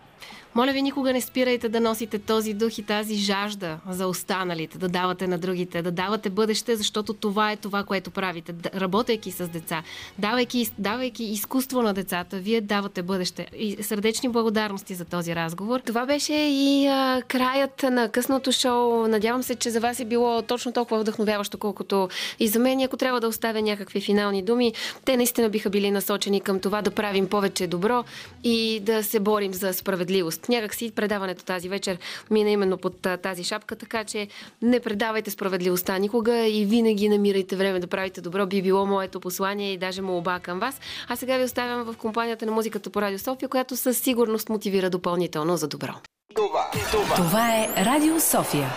Моля ви, никога не спирайте да носите този дух и тази жажда за останалите, да давате на другите, да давате бъдеще, защото това е това, което правите. Работейки с деца, давайки, давайки изкуство на децата, вие давате бъдеще. И сърдечни благодарности за този разговор. Това беше и а, краят на късното шоу. Надявам се, че за вас е било точно толкова вдъхновяващо, колкото и за мен. Ако трябва да оставя някакви финални думи, те наистина биха били насочени към това да правим повече добро и да се борим за справедливост. Някак си предаването тази вечер мина именно под тази шапка, така че не предавайте справедливостта никога и винаги намирайте време да правите добро. Би било моето послание и даже молба към вас. А сега ви оставям в компанията на музиката по Радио София, която със сигурност мотивира допълнително за добро. Това е Радио София.